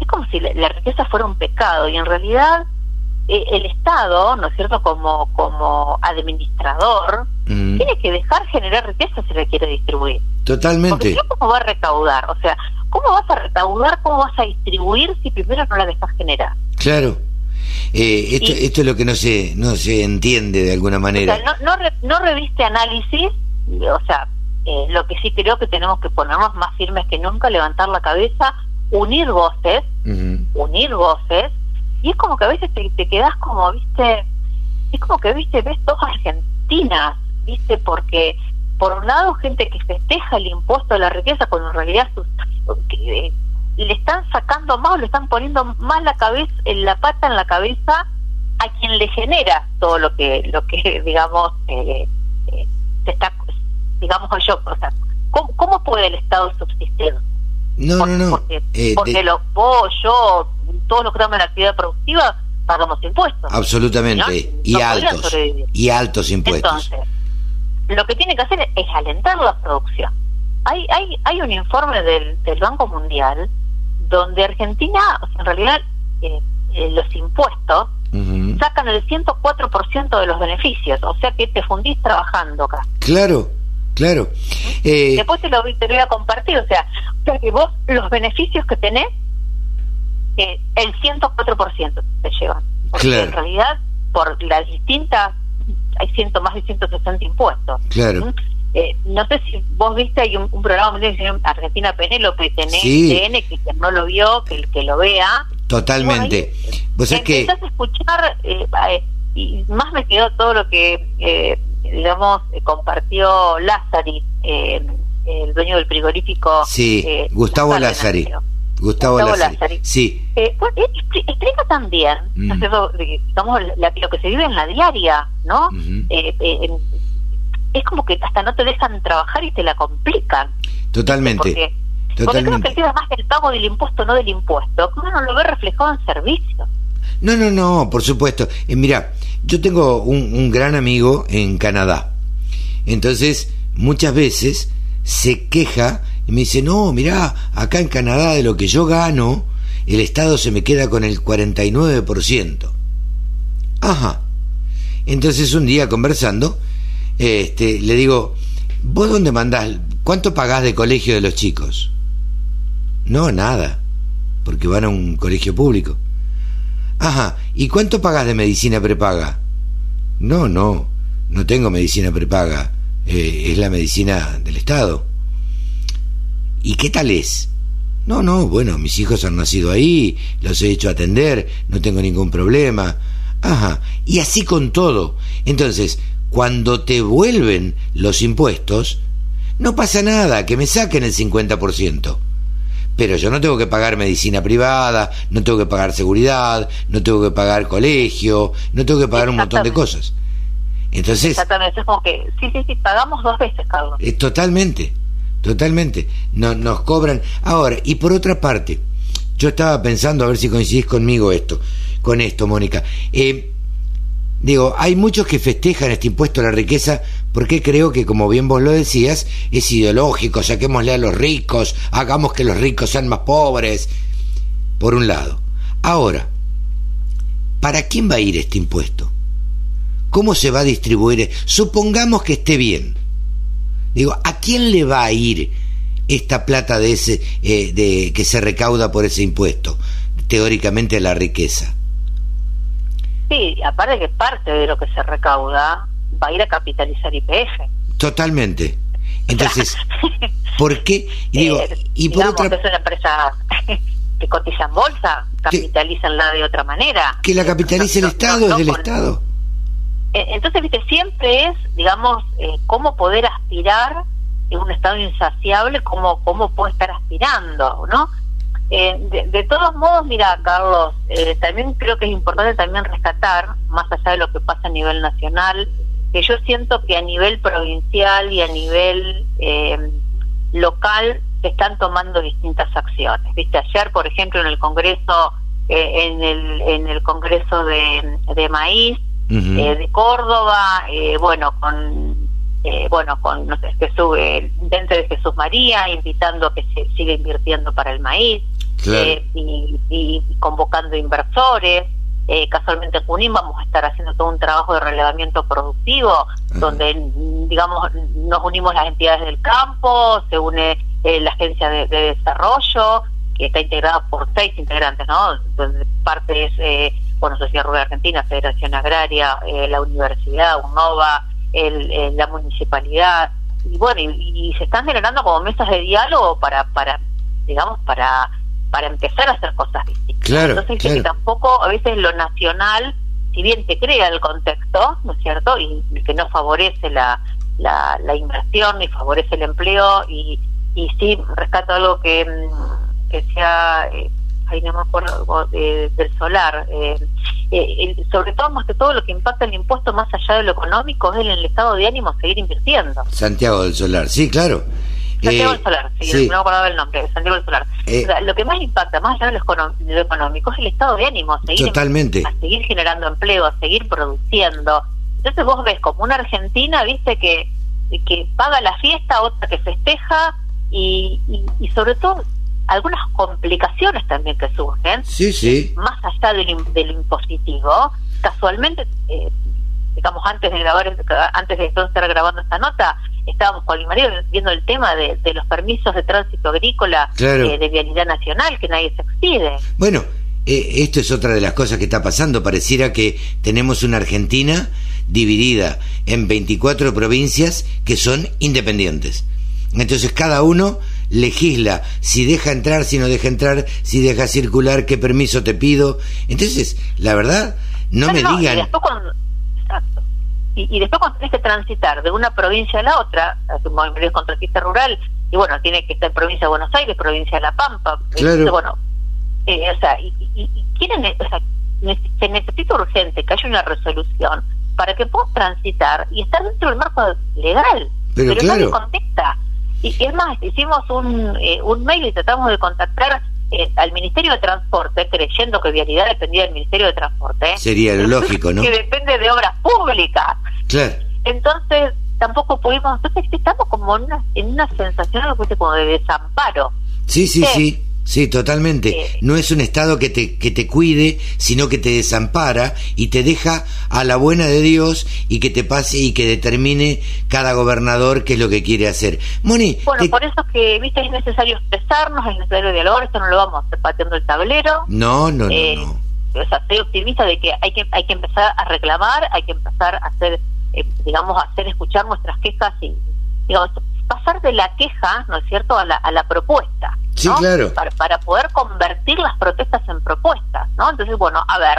es como si la riqueza fuera un pecado y en realidad eh, el Estado, ¿no es cierto?, como, como administrador, mm. tiene que dejar generar riqueza si le quiere distribuir. Totalmente. Porque ¿cómo va a recaudar? O sea, ¿cómo vas a recaudar, cómo vas a distribuir si primero no la dejas generar? Claro. Eh, esto, esto es lo que no se, no se entiende de alguna manera. no, no, no reviste análisis, o sea, eh, lo que sí creo que tenemos que ponernos más firmes que nunca, levantar la cabeza, unir voces, unir voces, y es como que a veces te, te quedas como, viste, es como que, viste, ves dos Argentinas, viste, porque por un lado gente que festeja el impuesto de la riqueza cuando en realidad sus, eh, le están sacando más, le están poniendo más la cabeza, la pata en la cabeza a quien le genera todo lo que, lo que digamos, eh, eh se está, digamos yo, o sea, ¿cómo, ¿cómo puede el Estado subsistir? No, no, no. Porque, eh, porque vos, yo, todos los que estamos en la actividad productiva pagamos impuestos. Absolutamente. y altos. Y altos impuestos. Entonces, lo que tiene que hacer es alentar la producción. Hay, hay, hay un informe del, del Banco Mundial donde Argentina, en realidad, eh, eh, los impuestos sacan el 104% de los beneficios, o sea que te fundís trabajando acá. Claro, claro. Eh, Después te lo, te lo voy a compartir, o sea, que vos los beneficios que tenés el 104% se llevan. Porque en realidad, por las distintas, hay ciento, más de 160 impuestos. Claro. ¿Mm? Eh, no sé si vos viste, hay un, programa que se llama Argentina Penélope, tenés TN, que quien no lo vio, que, que lo vea. Totalmente. vos es que... a escuchar, eh, eh, y más me quedó todo lo que, digamos, compartió Lázari, el dueño del frigorífico. Sí, Gustavo Lázari. Gustavo, Lázari. Sí. Eh, explica también, mm. digamos, lo que se vive en la diaria, ¿no? Eh, eh, es como que hasta no te dejan trabajar y te la complican. Totalmente. Porque, Totalmente. creo que el más del pago del impuesto, no del impuesto, uno lo ve reflejado en servicios. No, no, no, por supuesto. mira, yo tengo un, gran amigo en Canadá. Entonces, muchas veces se queja y me dice, no, mirá, acá en Canadá de lo que yo gano, el Estado se me queda con el 49%. Ajá. Entonces un día conversando, este, le digo, ¿vos dónde mandás? ¿Cuánto pagás de colegio de los chicos? No, nada, porque van a un colegio público. Ajá, ¿y cuánto pagás de medicina prepaga? No, no, no tengo medicina prepaga, eh, es la medicina del Estado. ¿Y qué tal es? No, no, bueno, mis hijos han nacido ahí, los he hecho atender, no tengo ningún problema. Ajá, y así con todo. Entonces, cuando te vuelven los impuestos, no pasa nada, que me saquen el 50%. Pero yo no tengo que pagar medicina privada, no tengo que pagar seguridad, no tengo que pagar colegio, no tengo que pagar un montón de cosas. Entonces... Exactamente, es como que, sí, sí, sí, pagamos dos veces, Carlos. Es totalmente. Totalmente. No, nos cobran. Ahora, y por otra parte, yo estaba pensando, a ver si coincidís conmigo esto, con esto, Mónica. Eh, digo, hay muchos que festejan este impuesto a la riqueza porque creo que, como bien vos lo decías, es ideológico, saquémosle a los ricos, hagamos que los ricos sean más pobres, por un lado. Ahora, ¿para quién va a ir este impuesto? ¿Cómo se va a distribuir? Supongamos que esté bien Digo, ¿a quién le va a ir esta plata de ese eh, de que se recauda por ese impuesto? Teóricamente la riqueza. Sí, aparte que parte de lo que se recauda va a ir a capitalizar IPF. Totalmente. Entonces, ¿por qué? Y digo, eh, y por otra... que es una empresa que cotiza en bolsa, capitalizanla de otra manera. Que la capitalice el Estado, es del Estado. Eh, entonces, viste, siempre es, digamos, eh, cómo poder aspirar en un estado insaciable, cómo, cómo puede estar aspirando, ¿no? Eh, de, todos modos, mira, Carlos, también creo que es importante también rescatar, más allá de lo que pasa a nivel nacional, que yo siento que a nivel provincial y a nivel local se están tomando distintas acciones. Viste, ayer, por ejemplo, en el Congreso, eh, en, el, en el Congreso de, de Maíz, eh, de Córdoba, eh, bueno, con bueno, con no sé, Jesús, el intendente de Jesús María, invitando a que se siga invirtiendo para el maíz y, y, convocando inversores. Casualmente en Junín vamos a estar haciendo todo un trabajo de relevamiento productivo, donde, digamos, nos unimos las entidades del campo, se une eh, la Agencia de, Desarrollo, que está integrada por seis integrantes, ¿no? Donde parte es, eh, bueno, Sociedad Rural Argentina, Federación Agraria, eh, la Universidad, UNOVA, el, la Municipalidad, y bueno, y, se están generando como mesas de diálogo para, para digamos, para para empezar a hacer cosas distintas. Claro, Entonces, que tampoco a veces lo nacional, si bien te crea el contexto, ¿no es cierto? Y, que no favorece la, la, la inversión ni favorece el empleo y, y sí rescato algo que, mm, que sea eh, ahí no me acuerdo del solar eh, eh, sobre todo más que todo lo que impacta el impuesto más allá de lo económico es en el estado de ánimo seguir invirtiendo Santiago del Solar sí claro Santiago del Solar, sí, no me acordaba el nombre, Santiago del Solar. lo que más impacta, más allá de lo, económico, es el estado de ánimo, seguir, Totalmente. a seguir generando empleo, a seguir produciendo. Entonces vos ves como una Argentina, viste, que, que paga la fiesta, otra que festeja, y, y, sobre todo algunas complicaciones también que surgen, sí, sí. más allá del, del impositivo. Casualmente, eh, digamos, antes de grabar, antes de estar grabando esta nota, estábamos con mi marido viendo el tema de, de los permisos de tránsito agrícola eh, de vialidad nacional, que nadie se expide. Bueno, eh, esto es otra de las cosas que está pasando. Pareciera que tenemos una Argentina dividida en 24 provincias que son independientes. Entonces cada uno legisla si deja entrar, si no deja entrar, si deja circular, qué permiso te pido. Entonces, la verdad, no, me digan... Y después, cuando, exacto. Y, después cuando tienes que transitar de una provincia a la otra, como el contratista rural, y bueno, tiene que estar provincia de Buenos Aires, provincia de La Pampa, claro. bueno, eh, o sea, y, y, quieren, o sea, se necesita urgente que haya una resolución para que puedas transitar y estar dentro del marco legal. Pero, pero claro. nadie contesta. Y es más, hicimos un, eh, un mail y tratamos de contactar eh, al Ministerio de Transporte, creyendo que Vialidad dependía del Ministerio de Transporte. Sería lo lógico, ¿no? que depende de obras públicas. Claro. Entonces, tampoco pudimos. Entonces, estamos como en una, en una sensación como de desamparo. Sí, sí, sí. Sí, totalmente. No es un Estado que te, que te cuide, sino que te desampara y te deja a la buena de Dios y que te pase y que determine cada gobernador qué es lo que quiere hacer. Moni. Bueno, por eso es que, viste, es necesario expresarnos, es necesario dialogar, esto no lo vamos a hacer pateando el tablero. No, no, no, eh, O sea, estoy optimista de que hay que, hay que empezar a reclamar, hay que empezar a hacer, eh, digamos, a hacer escuchar nuestras quejas y, digamos, pasar de la queja, ¿no es cierto?, a la, a la propuesta. Sí, claro. Para, para, poder convertir las protestas en propuestas, ¿no? Entonces, bueno, a ver,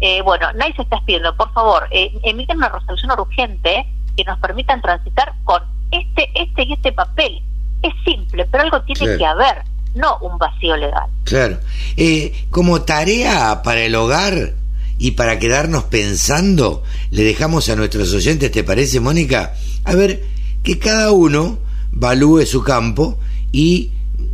eh, bueno, nadie se está pidiendo, por favor, eh, emiten una resolución urgente que nos permitan transitar con este, este y este papel. Es simple, pero algo tiene que haber, no un vacío legal. Claro. Eh, como tarea para el hogar y para quedarnos pensando, le dejamos a nuestros oyentes, ¿te parece, Mónica? A ver, que cada uno valúe su campo y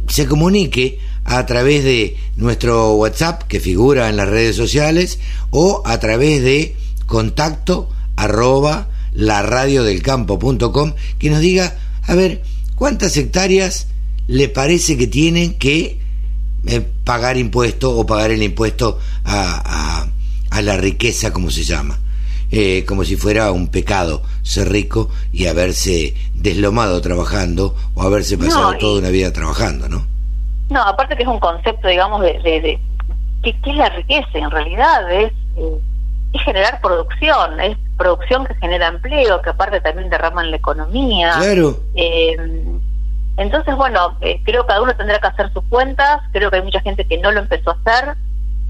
se comunique a través de nuestro WhatsApp que figura en las redes sociales o a través de contacto arroba laradiodelcampo.com que nos diga, a ver, ¿cuántas hectáreas le parece que tienen que eh, pagar impuesto o pagar el impuesto a, a, la riqueza, como se llama? Eh, como si fuera un pecado ser rico y haberse deslomado trabajando o haberse pasado toda una vida trabajando, ¿no? No, aparte que es un concepto, digamos, de, de, ¿qué, es la riqueza? En realidad es, eh, es generar producción, es producción que genera empleo, que aparte también derrama en la economía. Claro. Eh, entonces, bueno, eh, creo que cada uno tendrá que hacer sus cuentas, creo que hay mucha gente que no lo empezó a hacer,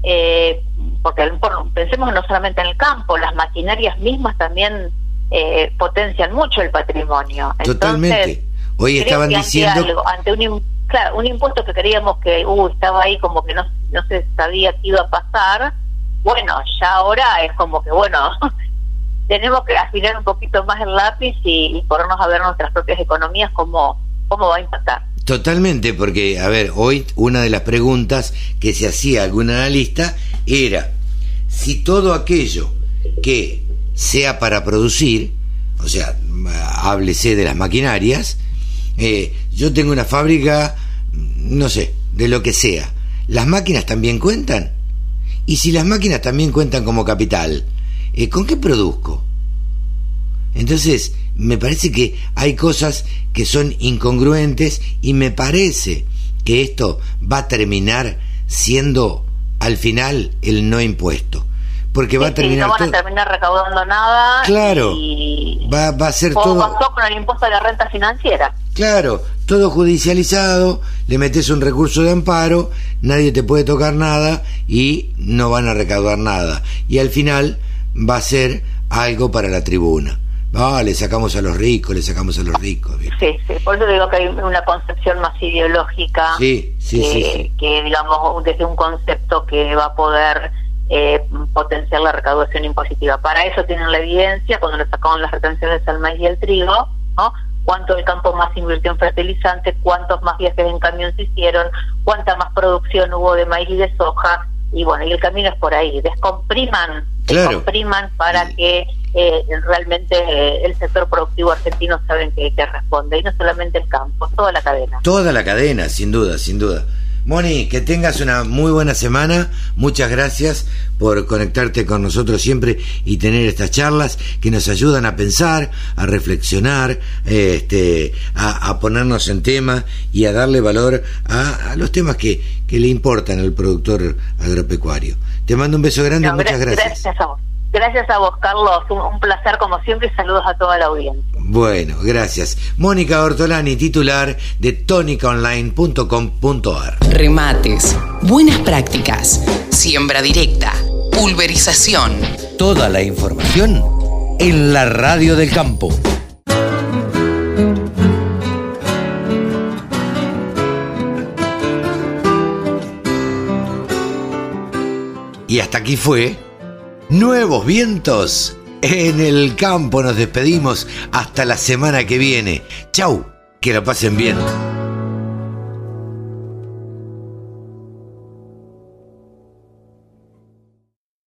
eh, porque bueno, pensemos no solamente en el campo, las maquinarias mismas también eh, potencian mucho el patrimonio. Totalmente. Hoy estaban diciendo... Ante, un, claro, un impuesto que creíamos que uh, estaba ahí como que no, no se sabía qué iba a pasar, bueno, ya ahora es como que, bueno, tenemos que afinar un poquito más el lápiz y, ponernos a ver nuestras propias economías como ¿Cómo va a impactar? Totalmente, porque, a ver, hoy una de las preguntas que se hacía algún analista era si todo aquello que sea para producir, o sea, háblese de las maquinarias, eh, yo tengo una fábrica, no sé, de lo que sea, ¿las máquinas también cuentan? Y si las máquinas también cuentan como capital, eh, ¿con qué produzco? Entonces, me parece que hay cosas que son incongruentes y me parece que esto va a terminar siendo al final el no impuesto. Porque va a terminar. no van a terminar recaudando nada. Claro. va, a ser todo. pasó con el impuesto de la renta financiera. Claro, todo judicializado, le metes un recurso de amparo, nadie te puede tocar nada y no van a recaudar nada. Y al final va a ser algo para la tribuna. Ah, le sacamos a los ricos, le sacamos a los ricos. Sí, sí, por eso digo que hay una concepción más ideológica sí, sí, que, que, digamos, desde un concepto que va a poder eh, potenciar la recaudación impositiva. Para eso tienen la evidencia, cuando le sacaron las retenciones al maíz y el trigo, ¿no? cuánto el campo más invirtió en fertilizantes, cuántos más viajes en camión se hicieron, cuánta más producción hubo de maíz y de soja, y bueno, y el camino es por ahí, descompriman, descompriman para que eh, realmente eh, el sector productivo argentino saben que, que responde, y no solamente el campo, toda la cadena. Toda la cadena, sin duda, sin duda. Moni, que tengas una muy buena semana. Muchas gracias por conectarte con nosotros siempre y tener estas charlas que nos ayudan a pensar, a reflexionar, este, a, ponernos en tema y a darle valor a, los temas que, que, le importan al productor agropecuario. Te mando un beso grande y muchas gracias. Gracias a vos. Gracias a vos, Carlos. Un, placer como siempre y saludos a toda la audiencia. Bueno, gracias. Mónica Ortolani, titular de tónicaonline.com.ar. Remates, buenas prácticas, siembra directa, pulverización. Toda la información en la radio del campo. Y hasta aquí fue Nuevos vientos en el campo. Nos despedimos hasta la semana que viene. Chau, que lo pasen bien.